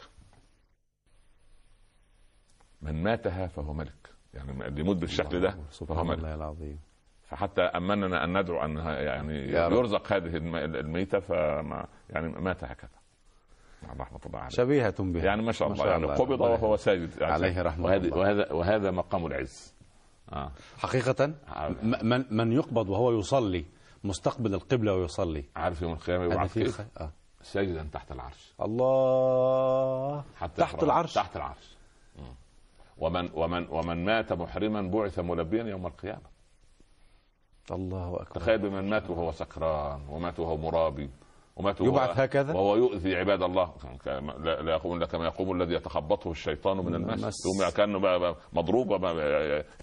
من ماتها فهو ملك يعني اللي يموت بالشكل ده فهو ملك الله العظيم فحتى أمننا أن ندعو ان يعني. يرزق هذه الم- الميتة فما يعني مات هكذا رحمه الله عليه شبيهة به يعني ما شاء ما الله شاء يعني الله. قبض الله وهو ساجد يعني عليه رحمة وهذه الله. وهذا وهذا مقام العز آه. حقيقة م- من من يقبض وهو يصلي مستقبل القبلة ويصلي عارف يوم القيامة يبعث كيف؟ آه. ساجدا تحت العرش الله حتى تحت. العرش تحت العرش. ومن ومن ومن مات محرما بعث ملبيا يوم القيامة الله أكبر تخيل بمن مات وهو سكران ومات وهو مرابي ومات يبعث هكذا؟ وهو يؤذي عباد الله. لا لا يقوم كما يقوم الذي يتخبطه الشيطان من المس. ثم كأنه بقى مضروب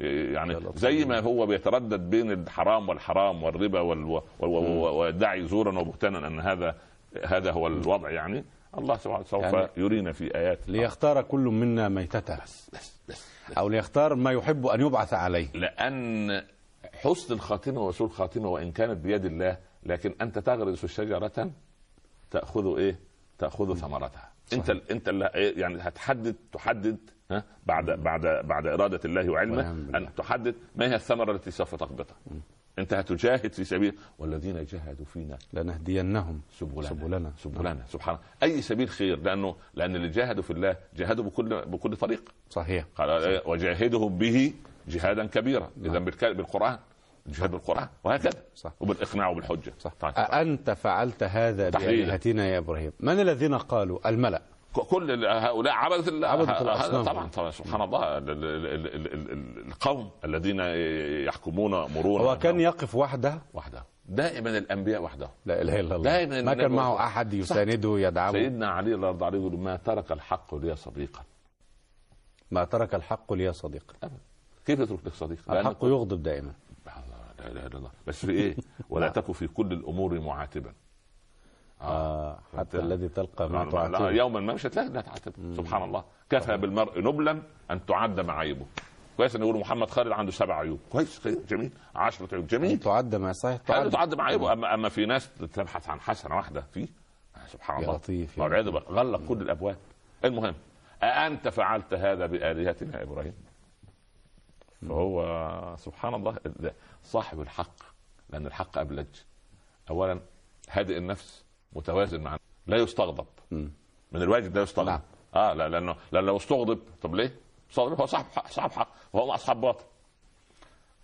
يعني زي ما هو بيتردد بين الحرام والحرام والربا وال- وال- وال- ويدعي زورا وبهتانا أن هذا هذا هو الوضع يعني. الله سبحانه سوف يعني يرينا في آيات ليختار كل منا ميتته أو ليختار ما يحب أن يبعث عليه. لأن حسن الخاتمة وسوء الخاتمة وإن كانت بيد الله لكن أنت تغرس شجره تاخذ إيه؟ تاخذ ثمرتها. أنت أنت اللي إيه؟ يعني هتحدد تحدد ها بعد بعد بعد إرادة الله وعلمه. أن تحدد ما هي الثمرة التي سوف تقبضها. أنت هتجاهد في سبيل والذين جاهدوا فينا لنهدينهم سبلنا. سبلنا. سبلنا. سبحان الله. أي سبيل خير لأنه لأن اللي جاهدوا في الله جاهدوا بكل بكل طريق. صحيح. قال؟ وجاهدهم به جهادا كبيرا. اذا بالك- بالقرآن. الجهاد بالقرآن وهكذا. صح. وبالإقناع وبالحجة. صح. طيب. أأنت فعلت هذا. بآلهتنا يا إبراهيم؟ من الذين قالوا؟ الملأ. ك- كل هؤلاء عبدة الأصنام. طبعا طبعا سبحان الله. ال- ال- ال- ال- ال- ال- القوم الذين يحكمون مرورا هو كان يقف وحده؟ وحده. دائما الأنبياء وحده. لا إله إلا الله. دائما ما كان معه. أحد يسانده يدعمه؟ سيدنا علي رضي الله عنه يقول ما ترك الحق لي صديقا. ما ترك الحق لي يا صديق أبدا. كيف يترك لك صديق؟ الحق يغضب دائما. لا إله إلا الله. بس في إيه؟ [LAUGHS] ولا تك في كل الأمور معاتبا. آه حتى الذي تلقى ما تعاتبه. يوما ما مش هتلاقي لا تعاتب سبحان الله. كفى بالمرء نبلا أن تعد معايبه كويس إن يقولوا محمد خالد عنده سبع عيوب. كويس جميل. 10 عيوب. جميل. تعد ما صحيح تعد. تعد معايبه اما أما في ناس تبحث عن حسنة واحدة فيه سبحان يا الله. لطيف. غلق كل الأبواب. المهم أأنت فعلت هذا بآلهتنا يا إبراهيم؟ فهو سبحان الله صاحب الحق لأن الحق أبلج. أولا هادئ النفس متوازن مع لا يستغضب. من الواجب لا يستغضب. نعم. آه لا لأنه لأن لو استغضب طب ليه؟ استغضب هو صاحب حق صاحب حق وهم أصحاب باطل.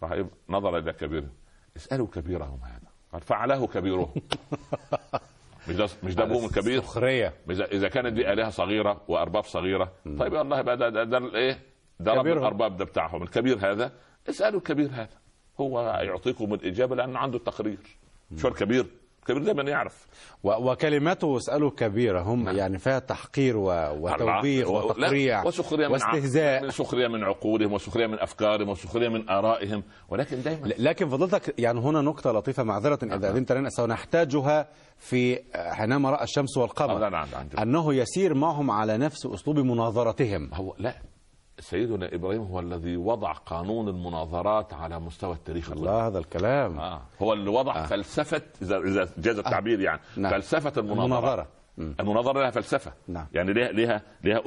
راح نظر إلى كبير اسألوا كبيرهم هذا. قال فعله كبيرهم [LAUGHS] مش ده مش ده ابوهم الكبير سخريه إذا كانت دي آلهة صغيرة وأرباب صغيرة. طيب الله ده ده, ده الايه ده رب كبيرهم. الأرباب ده بتاعهم. الكبير هذا اسألوا الكبير هذا. هو يعطيكم الإجابة لأنه عنده التقرير. شو الكبير؟ الكبير دايما يعرف. و- وكلماته اساله كبيره هم يعني فيها تحقير و- وتوبيخ و- وتقريع وسخرية من واستهزاء. من سخرية من عقولهم وسخرية من أفكارهم وسخرية من آرائهم. ولكن دايما ل- لكن فضلتك يعني هنا نقطة لطيفة معذرة. إذا أذنت لنا سنحتاجها في حينما رأى الشمس والقمر. لا، أنه يسير معهم على نفس أسلوب مناظرتهم. هو لا. سيدنا إبراهيم هو الذي وضع قانون المناظرات على مستوى التاريخ الله هذا الكلام آه. هو اللي وضع آه. فلسفة إذا جاز التعبير يعني نعم. فلسفة المناظرة المناظرة. مم. المناظرة لها فلسفة نعم. يعني لها لها لها.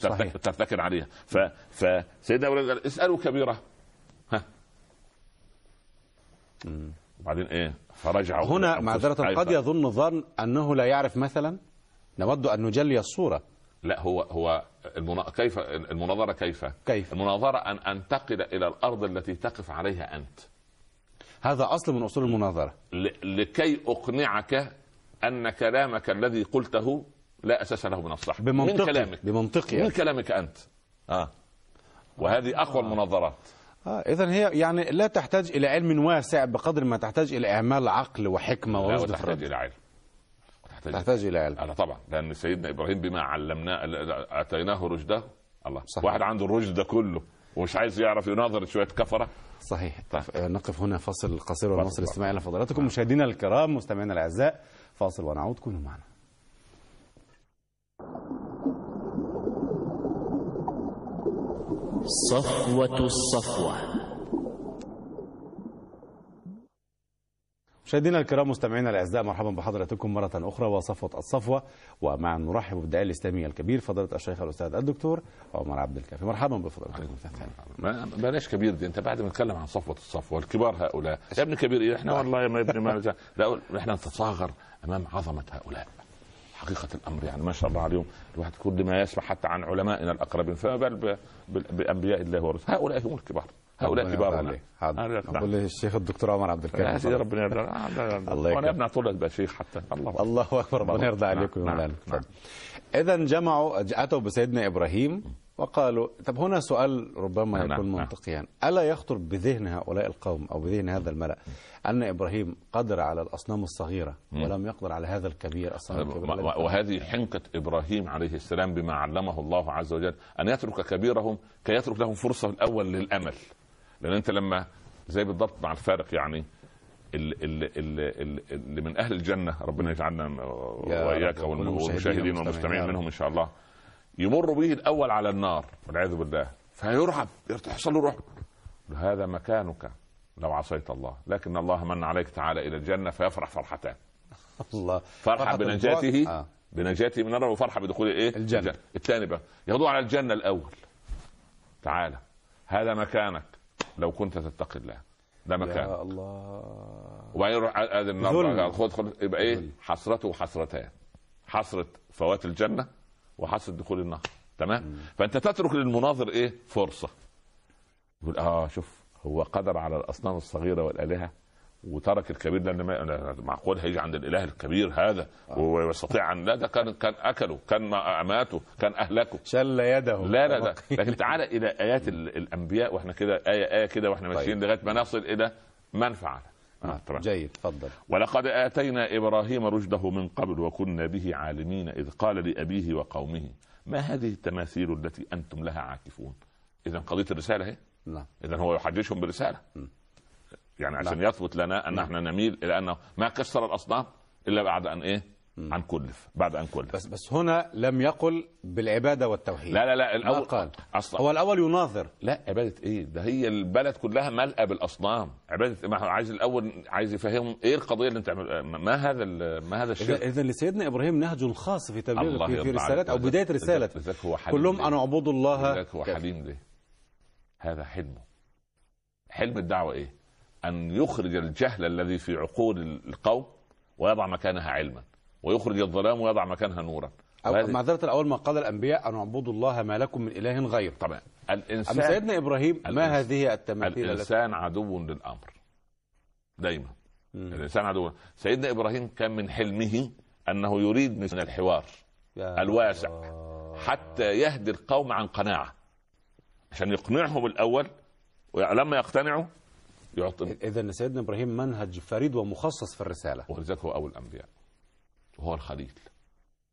ترتك- ترتكن عليها ف فسيدنا إبراهيم قال اسألوا كبيرة ها وبعدين إيه فرجعوا هنا معذرة. قد. يظن الظن أنه لا يعرف مثلا نود أن نجلي الصورة لا هو هو المنا... كيف المناظرة كيف؟ كيف؟ المناظرة أن انتقل إلى الأرض التي تقف عليها أنت. هذا أصل من أصول المناظرة. ل... لكي أقنعك أن كلامك الذي قلته لا أساس له من الصح. من بمنطقي كلامك. بمنطقي. من يعني. كلامك أنت. آه. وهذه أقوى المناظرات. آه إذا هي يعني لا تحتاج إلى علم واسع بقدر ما تحتاج إلى إعمال عقل وحكمة لا وتحتاج الرد. إلى علم. وتحتاج تحتاج إلى علم. أنا طبعا لأن سيدنا إبراهيم بما علمناه أتيناه رشده. الله صحيح. واحد عنده الرشد ده كله ومش عايز يعرف يناظر شوية كفرة. صحيح. طيب. آه، نقف هنا فاصل قصير ونواصل إلى فضلاتكم. مشاهدينا الكرام مستمعينا الأعزاء فاصل ونعود. كونوا معنا. صفوة الصفوة. مشاهدينا الكرام مستمعينا الأعزاء مرحبا بحضراتكم مرة أخرى وصفوة الصفوة ومع نرحب بالداعي الإسلامي الكبير فضيلة الشيخ الأستاذ الدكتور عمر عبد الكافي. مرحبا بفضلاتكم ما بلاش كبير دي. أنت بعد ما نتكلم عن صفوة الصفوة الكبار هؤلاء. يا ابن كبير إيه إحنا؟ والله يا ابن ما لا إحنا نتصاغر أمام عظمة هؤلاء. حقيقة الأمر يعني ما شاء الله عليهم. الواحد كل ما يسمع حتى عن علمائنا الأقربين فما بال بأنبياء الله ورسله هؤلاء هم الكبار. هؤلاء ربنا كبار يرضى هنا. عليك. حاضر هذا- نقول للشيخ الدكتور عمر عبد يا الكافي سيدي. ربنا يرضى آه، لا. الله وأنا يكرمك. ابن طول ابقى شيخ حتى الله أكبر. الله اكبر ربنا يرضى عليكم يا نعم، نعم. اذا جمعوا اتوا بسيدنا إبراهيم وقالوا طب هنا سؤال ربما نعم، يكون نعم. منطقيا ألا يخطر بذهن هؤلاء القوم أو بذهن هذا الملأ أن إبراهيم قدر على الأصنام الصغيرة ولم يقدر على هذا الكبير الصنم الكبير الذي- وهذه حنكة إبراهيم عليه السلام بما علمه الله عز وجل أن يترك كبيرهم كي يترك لهم فرصة الأول للأمل لأن أنت لما زي بالضبط مع الفارق يعني اللي, من أهل الجنة ربنا يجعلنا وكل والمشاهدين المشاهدين والمستمعين. منهم إن شاء الله. يمر به الأول على النار والعياذ بالله. فيرعب يحصل له رعب. هذا مكانك لو عصيت الله. لكن الله من عليك تعالى إلى الجنة فيفرح فرحتان. [LAUGHS] الله. فرحة بنجاته. آه. بنجاته من النار وفرحة بدخول إيه؟ الجنة. الثاني بقى ياخذوه على الجنة الأول. تعالى هذا مكانك. لو كنت تتقي الله ده مكان. يا الله. وبعدين يروح هذا النار خد خد يبقى إيه؟ حسرته حسرتان حسرة فوات الجنة وحسرة دخول النار. تمام؟ فأنت تترك للمناظر إيه؟ فرصة. يقول آه شوف هو قدر على الأصنام الصغيرة والآلهة وترك الكبير لأن ما معقول هيجي عند الإله الكبير هذا ويستطيع ان لا ده كان كان أكله كان ما- ماته كان أهلكه. شل يده. لا لا لا. [LAUGHS] لكن تعالى إلى آيات ال- الأنبياء وإحنا كده آية آية كده وإحنا ماشيين لغاية ما نصل إلى من فعل آه طبعا. جيد تفضل. ولقد آتينا إبراهيم رشده من قبل وكنا به عالمين إذ قال لأبيه وقومه ما هذه التماثيل التي أنتم لها عاكفون؟ اذا قضية الرسالة اهي نعم. اذا هو يحججهم برساله يعني عشان نعم. يثبت لنا أن إحنا نميل إلى أنه ما كسر الأصنام إلا بعد أن إيه؟ عن كلف بعد أن كلف. بس بس هنا لم يقل بالعبادة والتوحيد. لا لا لا ما الأول قال؟ أصلا. هو الأول يناظر. لا عبادة إيه؟ ده هي البلد كلها ملأة بالأصنام. عبادة ما هو عايز الأول عايز يفهمهم إيه القضية اللي أنت عمل ما هذا ال- ما هذا الشيء؟ إذا لسيدنا إبراهيم نهج خاص في تبليغ في, في رسالات أو. بداية رسالة. هو حليم كلهم ليه؟ ان اعبدوا الله. هو. حليم ليه؟ هذا حلمه. حلم الدعوة إيه؟ أن يخرج الجهل الذي في عقول القوم ويضع مكانها علما ويخرج الظلام ويضع مكانها نورا. أو معذره الأول ما قال الأنبياء ان اعبدوا الله ما لكم من إله غير طبعا. اما الانسان سيدنا إبراهيم ما هذه التماثيل التي الإنسان عدو للأمر دايما. الإنسان عدو سيدنا إبراهيم كان من حلمه أنه يريد من الحوار الواسع حتى يهدي القوم عن قناعة. عشان يقنعهم الأول ولما يقتنعوا يعطي اذا سيدنا إبراهيم منهج فريد ومخصص في الرسالة. ولذلك هو أول الأنبياء. وهو الخليل.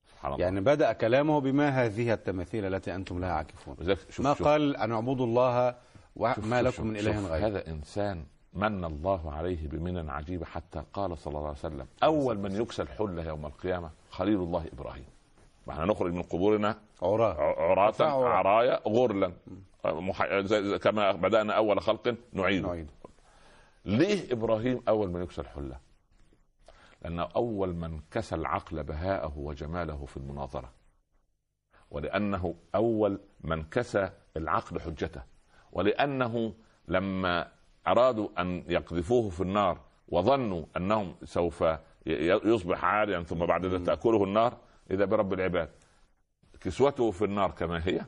سبحان الله. يعني بدأ كلامه بما هذه التماثيل التي أنتم لها عاكفون. ما شوف. قال أن اعبدوا الله وما لكم من إله غيره. هذا إنسان من الله عليه بمنن عجيبه حتى قال صلى الله عليه وسلم أول من يكسى الحلة يوم القيامة خليل الله إبراهيم. إحنا نخرج من قبورنا عراة. عراة عرايا غرلا. كما بدأنا أول خلق نعيد نعيد ليه إبراهيم أول من يكسى الحلة لأنه أول من كسى العقل بهاءه وجماله في المناظرة. ولأنه أول من كسى العقل حجته. ولأنه لما أرادوا أن يقذفوه في النار وظنوا أنهم سوف يصبح عاريا ثم بعد ذلك تأكله النار إذا برب العباد كسوته في النار كما هي؟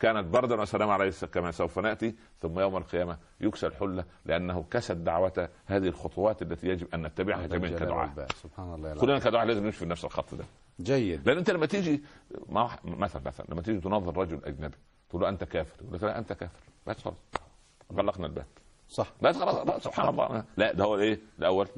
كانت بردا وسلام عليه كما سوف نأتي ثم يوم القيامة يكسى الحله لأنه كست دعوة هذه الخطوات التي يجب أن نتبعها جميعا كدعاء. سبحان الله كلنا كدعاء لازم نمشي في نفس الخط ده. جيد. لأن أنت لما تيجي مثلا مثلا لما تيجي تنظر رجل أجنبي تقول له أنت كافر يقول لك لا أنت كافر. بس خلاص غلقنا الباب. صح. بس خلاص سبحان الله. لا ده هو إيه؟ الأول.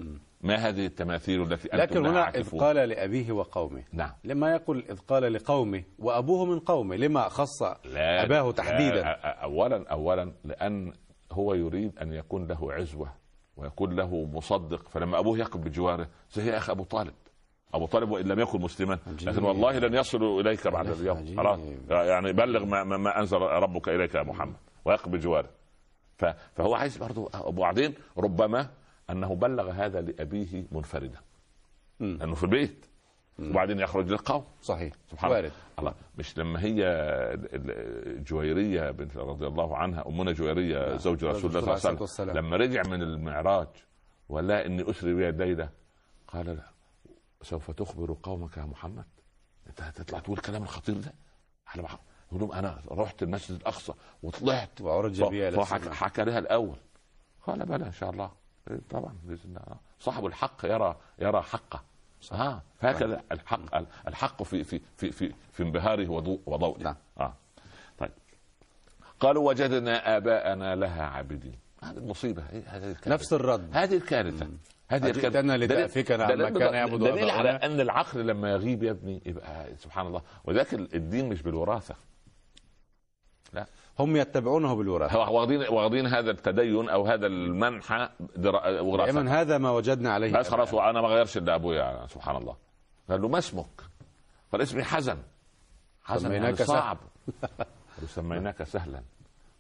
ما هذه التماثيل التي لكن هنا إذ قال لأبيه وقومه. نعم. لما يقول إذ قال لقومه وأبوه من قومه لما خص لا أباه تحديدا؟ لا أولا أولا لأن هو يريد أن يكون له عزوة ويكون له مصدق. فلما أبوه يقف بجواره زي يا أخي أبو طالب. أبو طالب وإن لم يكن مسلما. لكن والله لن يصلوا إليك بعد اليوم. خلاص. يعني بلغ ما, ما أنزل ربك إليك يا محمد. ويقف بجواره. فهو عايز برضه وبعدين ربما أنه بلغ هذا لأبيه منفردا. لأنه في البيت. وبعدين يخرج للقوم. صحيح. سبحان وارد. الله مش لما هي جويرية بنت رضي الله عنها أمنا جويرية نعم. زوج رسول الله صلى الله عليه وسلم. لما رجع من المعراج ولا إني أسري بها الليلة قال لا سوف تخبر قومك يا محمد؟ أنت هتطلع تقول الكلام الخطير ده؟ على بعض يقول لهم أنا رحت المسجد الأقصى وطلعت. وعرج بها فحكى لها الأول. قال بلى إن شاء الله. طبعا بإذن الله. صاحب الحق يرى يرى حقه. آه هكذا الحق الحق في في في في, في انبهاره وضوءه. نعم. آه. طيب. قالوا وجدنا آباءنا لها عابدين. هذه المصيبة هذه نفس الرد. هذه الكارثة. هذه الكارثة. لتأفكنا عما كان يعبد دليل على أن العقل لما يغيب يا ابني يبقى سبحان الله. وذاك الدين مش بالوراثة. لا. هم يتبعونه بالوراثة. واخدين واخدين هذا التدين أو هذا المنحى وراثة. دائما هذا ما وجدنا عليه. بس خلاص وأنا ما غيرش إلا أبويا سبحان الله. قال له ما اسمك؟ قال اسمي حزن حزن يعني صعب. سميناك سهلا.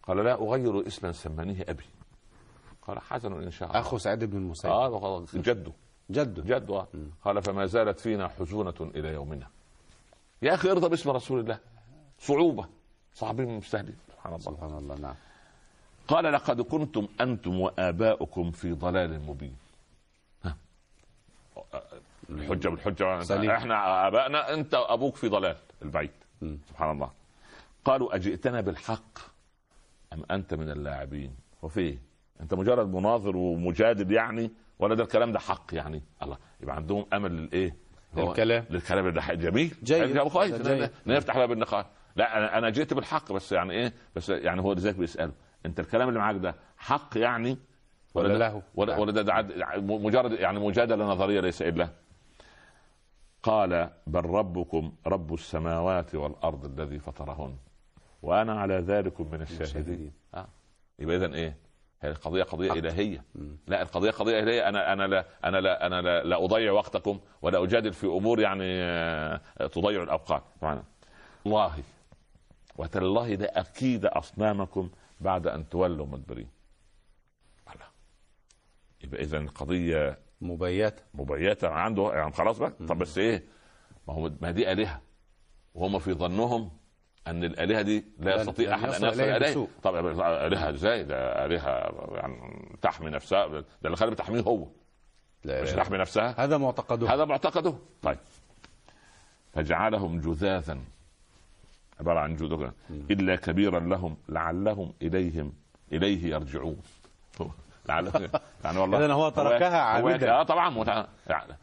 قال لا أغير اسما سمانيه أبي. قال حزن إن شاء الله. أخو سعيد بن المسيب. آه جده جده جده. قال فما زالت فينا حزونة إلى يومنا. يا أخي ارضى باسم رسول الله. صعوبة. صعبين مستهدف. سبحان الله. سبحان الله نعم. قال لقد كنتم أنتم وآباؤكم في ضلال مبين. ها. الحجة بالحجة سليم. إحنا ابائنا أنت أبوك في ضلال البعيد. سبحان الله. قالوا أجئتنا بالحق أم أنت من اللاعبين؟ وفي. أنت مجرد مناظر ومجادل يعني ولا ده الكلام ده حق يعني؟ الله يبقى عندهم أمل للإيه؟ للكلام. للكلام ده. جميل. جيد. كويس. نفتح باب النقاش. لا أنا أنا جيت بالحق بس يعني إيه؟ بس يعني هو لذلك بيسأله. أنت الكلام اللي معاك ده حق يعني؟ ولا, ولا له؟ ولا, ولا ده, ده مجرد يعني مجادلة نظرية ليس إلا. قال بل ربكم رب السماوات والأرض الذي فطرهن وأنا على ذلك من الشاهدين. آه. يبقى اذا إيه؟ هي القضية قضية إلهية. لا القضية قضية إلهية. أنا أنا لا أنا لا أنا لا, لا أضيع وقتكم ولا أجادل في أمور يعني آه، تضيع الأوقات. والله. وتالله ده أكيد أصنامكم بعد أن تولوا مدبرين. الله. يبقى اذا القضية مبيتة. مبيتة. عنده يعني خلاص بقى. طب بس إيه؟ ما هو ما دي آلهة. وهم في ظنهم أن الآلهة دي لا يستطيع أحد أن يصل إليه. طب آلهة إزاي؟ ده آلهة يعني تحمي نفسها. ده اللي خلي بتحميه هو. لا. مش تحمي نفسها؟ هذا معتقده. هذا معتقده. طيب. فجعلهم جذاذا عبارة عن جذوذا إلا كبيرا لهم لعلهم إليهم إليه يرجعون. [LAUGHS] لعله يعني والله هو تركها عابدا. آه طبعا.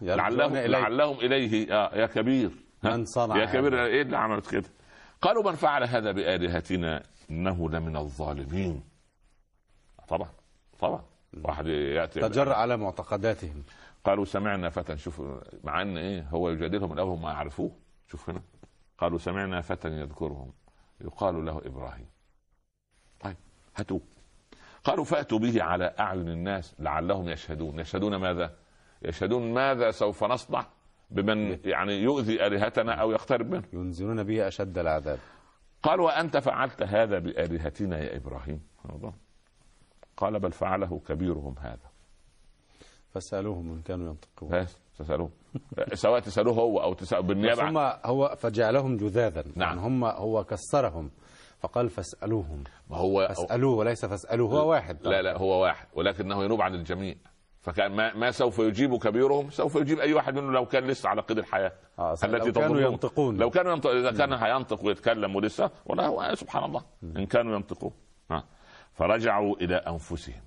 لعلهم إليه. لعلهم إليه. آه يا كبير؟ من صنع يا كبير؟ إيه اللي عملت كده؟ قالوا من فعل هذا بآلهتنا إنه لمن الظالمين. طبعا. طبعا. واحد ياتي تجرأ على معتقداتهم. قالوا سمعنا فتى شوف مع إن إيه هو يجادلهم الأول ما يعرفوه. شوف هنا. قالوا سمعنا فتى يذكرهم. يقال له إبراهيم. طيب هاتوه. قالوا فأتوا به على أعين الناس لعلهم يشهدون. يشهدون ماذا؟ يشهدون ماذا سوف نصنع بمن يعني يؤذي آلهتنا أو يقترب منه؟ ينزلون به أشد العذاب. قال وأنت فعلت هذا بآلهتنا يا إبراهيم. قال بل فعله كبيرهم هذا. فاسألوهم إن كانوا ينطقون. بس تسالوه [LAUGHS] سواء تسألوه هو أو تسالوه بس بالنيابة هم هو فجعلهم جذاذا. نعم. يعني هم هو كسرهم فقال فاسألوهم. ما هو فاسألوه وليس فاسألوه هو واحد. لا لا هو واحد ولكنه ينوب عن الجميع. فكان ما, ما سوف يجيب كبيرهم سوف يجيب أي واحد منه لو كان لسه على قيد الحياة آه، لو كانوا. ينطقون. لو كانوا ينطق إذا كان هينطق ويتكلم ولسه ولا هو سبحان الله. إن كانوا ينطقون. ها. فرجعوا إلى أنفسهم.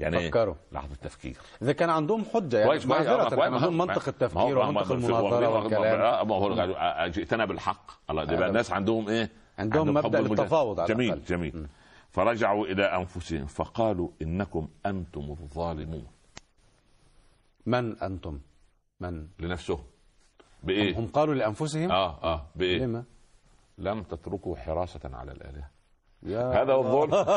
يعني فكروا. لحظة تفكير. إذا كان عندهم حجة يعني آه، كان. عندهم ما- منطق التفكير ومنطق ما- والكلام. ما هو جئتنا بالحق. الله ده هذا بقى الناس عندهم إيه؟ عندهم المجاهدة. للتفاوض على جميل. جميل. فرجعوا إلى أنفسهم فقالوا إنكم أنتم الظالمون. من أنتم؟ من؟ لنفسهم بإيه؟ هم قالوا لأنفسهم؟ آه آه بإيه؟ لما؟ لم تتركوا حراسة على الآلهة. هذا هو الظلم. [LAUGHS]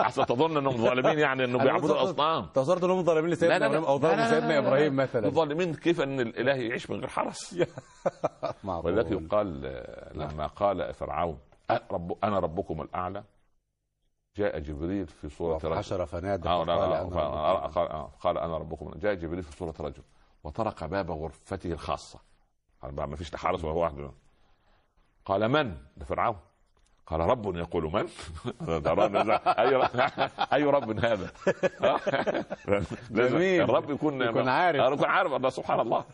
احسن تظن إنهم ظالمين يعني انه بيعبدوا الأصنام. تصورت إنهم ظالمين لسيدنا إبراهيم أو ظالموا سيدنا إبراهيم مثلا. الظالمين كيف إن الإله يعيش من غير حرس؟ [LAUGHS] ولذلك يقال آه، لما قال فرعون رب أنا ربكم الأعلى جاء جبريل في صورة رجل. حشر فنادى آه، أنا. قال آه، قال أنا ربكم جاء جبريل في صورة رجل وطرق باب غرفته بقى ما فيش حارس وهو وحده قال من؟ لفرعون. قال رب يقول من؟ [LAUGHS] [LAUGHS] أي [LAUGHS] أي رب هذا؟ جميل. الرب يكون يكون عارف. يكون عارف. الله سبحان الله.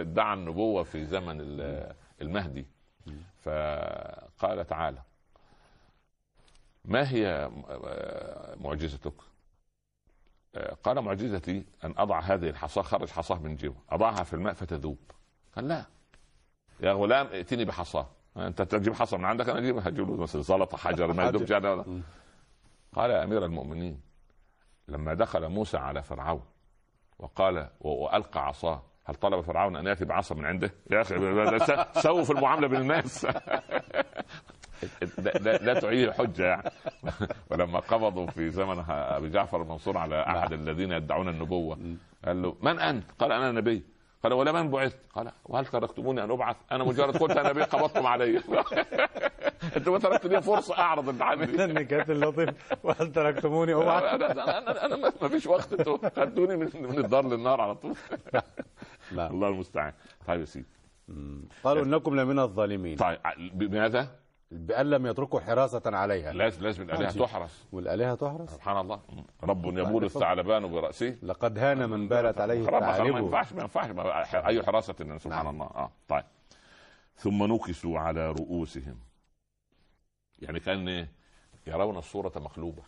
ادعى النبوة في زمن ال- المهدي. فقال تعالى ما هي معجزتك؟ قال معجزتي أن أضع هذه الحصاة خرج حصاة من جيبه. أضعها في الماء فتذوب. قال لا. يا غلام ائتني بحصاة. أنت تجيب حصى من عندك أنا اجيبها هجيب له مثلا زلطة حجر ما يدوبش يعني قال يا أمير المؤمنين لما دخل موسى على فرعون وقال وألقى عصاه هل طلب فرعون أن يأتي بعصا من عنده؟ يا أخي سووا في المعاملة بين الناس. [LAUGHS] لا, تعيه حجة يعني. ولما قبضوا في زمن أبي جعفر المنصور على أحد الذين يدعون النبوة قال له من أنت؟ قال أنا نبي. قال ولا من بعثت؟ قال وهل تركتموني أن أبعث؟ أنا مجرد قلت أنا نبي قبضتم علي. [LAUGHS] أنتم ما تركت لي فرصة أعرض اللي عندي. النكات اللطيف. وهل تركتموني اوعى أنا أنا أنا, أنا ما- ما فيش وقت. أنتوا خدوني من, من الدار للنار على طول. لا. [LAUGHS] الله المستعان. طيب يا سيدي. قالوا إنكم لمن الظالمين. طيب بماذا؟ بأن لم يتركوا حراسة عليها. لازم لازم الالهه عجيب. تحرس. والآلهة تحرس؟ سبحان الله. رب يبول الثعلبان برأسه. لقد هان من بالت عليه خلاص ما الثعالب ينفعش ما ينفعش. ما- أي حراسة سبحان نعم. الله. آه طيب. ثم نكسوا على رؤوسهم. يعني كان إيه؟ يرون الصورة مقلوبه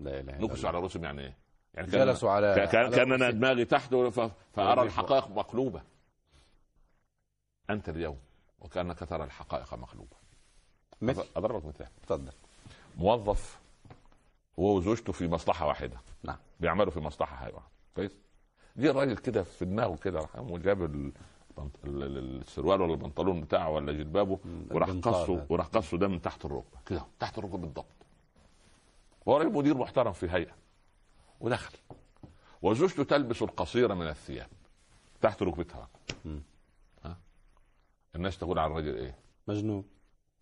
لا إله نكسوا على رؤوسهم يعني إيه؟ يعني جلسوا على كان كان, على كان أنا رؤوسهم. دماغي تحت ف- فأرى ورجل الحقائق مقلوبه أنت اليوم وكأنك ترى الحقائق مقلوبه مثل أضربك مثال. اتفضل. موظف هو وزوجته في مصلحة واحدة. نعم. بيعملوا في مصلحة واحدة كويس؟ جه الراجل كده في دماغه كده راح وجاب ال- ال- السروال ولا البنطلون بتاعه ولا جلبابه وراح قصه. وراح قصه ده من تحت الركبة. كده. تحت الركبة بالضبط. هو راجل مدير محترم في هيئة. ودخل. وزوجته تلبس القصير من الثياب. تحت ركبتها. ها؟ الناس تقول على الراجل إيه؟ مجنون.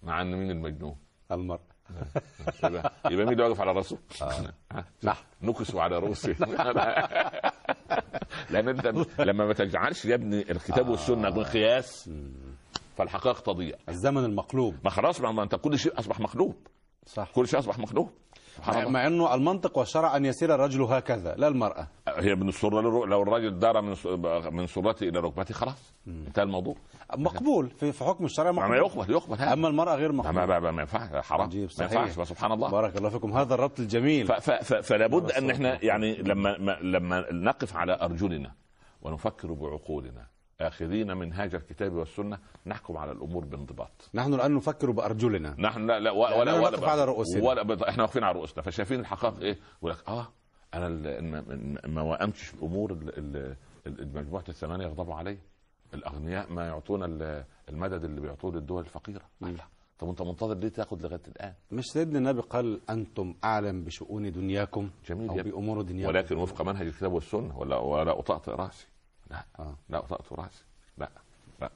مع ان مين المجنون؟ المرء. يبقى, [LAUGHS] يبقى مين اللي واقف على راسه؟ [LAUGHS] ها؟ نعم نكسوا على رؤوسهم [LAUGHS] لأن أنت لما ما تجعلش يا ابني الكتاب والسنة مقياس فالحقائق تضيع. الزمن المقلوب. ما خلاص ما أنت كل شيء أصبح مقلوب. صح. كل شيء أصبح مقلوب. مع, إنه المنطق والشرع أن يسير الرجل هكذا لا المرأة. هي من السره للرو... لو الراجل دار من من سرته إلى ركبته خلاص. انتهى الموضوع. مقبول. في حكم الشرع ما مقبول. يقبل يقبل هذا أما المرأة غير ما مقبول ما ما, ما ينفعش حرام. ما. ينفعش سبحان الله. بارك الله فيكم. هذا الربط الجميل. فلا بد أن إحنا. يعني لما ما... لما نقف على أرجلنا ونفكر بعقولنا آخذين منهاج الكتاب والسنة نحكم على الأمور بانضباط. نحن الآن نفكر بأرجلنا. نحن لا لا لا، ولا لا ولا نقف على رؤوسنا. ولا بض- إحنا واقفين على رؤوسنا. فشايفين الحقائق إيه؟ يقول لك آه أنا ما- ما- ما وأمتش في امور ال- ال- ال- مجموعه الثمانية يغضبوا علي. الأغنياء ما يعطونا ال- المدد اللي بيعطوه للدول الفقيرة. لا طب أنت منتظر ليه تاخد لغاية الآن؟ مش سيدنا النبي قال أنتم أعلم بشؤون دنياكم جميل أو. بأمور دنياكم. ولكن وفق منهج الكتاب والسنة. ولا ولا اطأطئ رأسي. لا. آه. لا اطأطئ رأسي. لا. لا.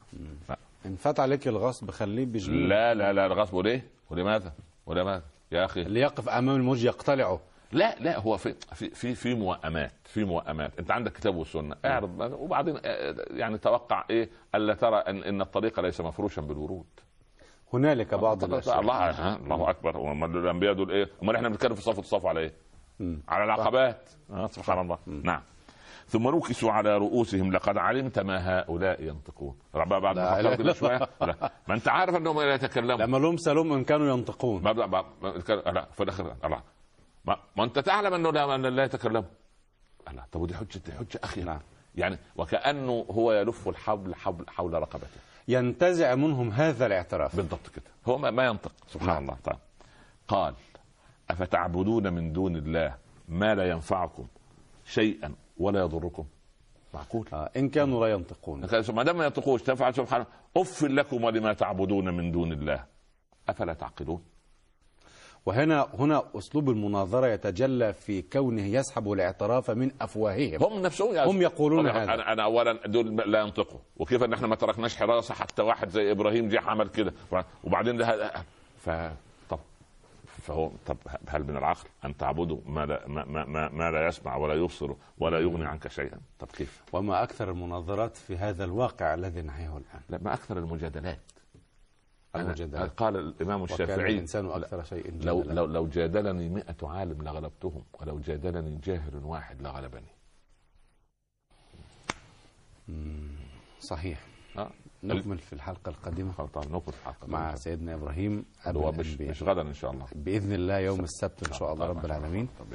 لا. ان فات عليك الغصب خليه بجنون. لا لا لا الغصب وليه ولماذا؟ ولماذا؟ يا أخي. اللي يقف أمام الموج يقتلعه. لا لا هو في في في في موائمات في موائمات انت عندك كتاب والسنة اعرض وبعدين آه، يعني توقع إيه؟ الا ترى ان إن الطريق ليس مفروشا بالورود. هنالك بعض الأشياء. الله ها، الله أكبر. الأنبياء دول إيه؟ امال إحنا بنتكلم في صف الصف على إيه. على العقبات. آه، سبحان الله. نعم. ثم نكسوا على رؤوسهم لقد علمت ما هؤلاء ينطقون. بعد بعد لا ما فكرت كده شوية. لا. ما انت عارف انهم لا يتكلمون لما لهم سلوم ان كانوا ينطقون. لا في الآخر الله. ما, ما انت تعلم انه لا, أن لا يتكلم الله طب ودي حجه حجة أخي نعم. يعني وكأنه هو يلف الحبل حبل حول رقبته. ينتزع منهم هذا الاعتراف. بالضبط كده. هو ما, ما ينطق. سبحان نعم. الله. طيب. قال أفتعبدون من دون الله ما لا ينفعكم شيئا ولا يضركم؟ معقول؟ آه إن كانوا لا ينطقون. ما دام ما ينطقوش تفعل سبحانه اف لكم ولما تعبدون من دون الله. أفلا تعقلون؟ وهنا هنا أسلوب المناظرة يتجلى في كونه يسحب الاعتراف من أفواههم. هم نفسهم يا هم يقولون أنا- هذا. أنا أنا اولا دول لا ينطقوا. وكيف إن إحنا ما تركناش حراسة حتى واحد زي إبراهيم جه عمل كده؟ وبعدين ده ف طب فهو طب هل من العقل أن تعبدوا ما لا ما, ما, ما, ما لا يسمع ولا يبصر ولا يغني عنك شيئا؟ طب كيف؟ وما أكثر المناظرات في هذا الواقع الذي نحيه الآن. لا ما أكثر المجادلات. المجادلات. قال الإمام وكان الشافعي الإنسان أكثر شيء لو جدلا. لو لو جادلني مئة عالم لغلبتهم ولو جادلني جاهل واحد لغلبني. صحيح. آه. نكمل في الحلقة القادمة. خلاص نكمل في الحلقة مع سيدنا إبراهيم اللي هو أبو مش الأنبياء. مش غدا إن شاء الله. بإذن الله يوم السبت إن شاء الله رب العالمين. طب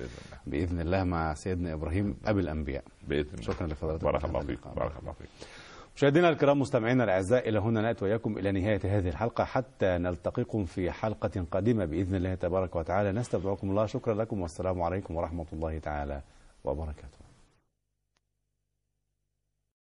بإذن الله. مع سيدنا إبراهيم أبي الأنبياء. بإذن الله. شكرا لفضيلتك بارك الله فيك. بارك الله فيك. مشاهدينا الكرام مستمعينا الأعزاء إلى هنا نأتي وإياكم إلى نهاية هذه الحلقة حتى نلتقيكم في حلقة قادمة بإذن الله تبارك وتعالى. نستودعكم الله شكرا لكم والسلام عليكم ورحمة الله تعالى وبركاته.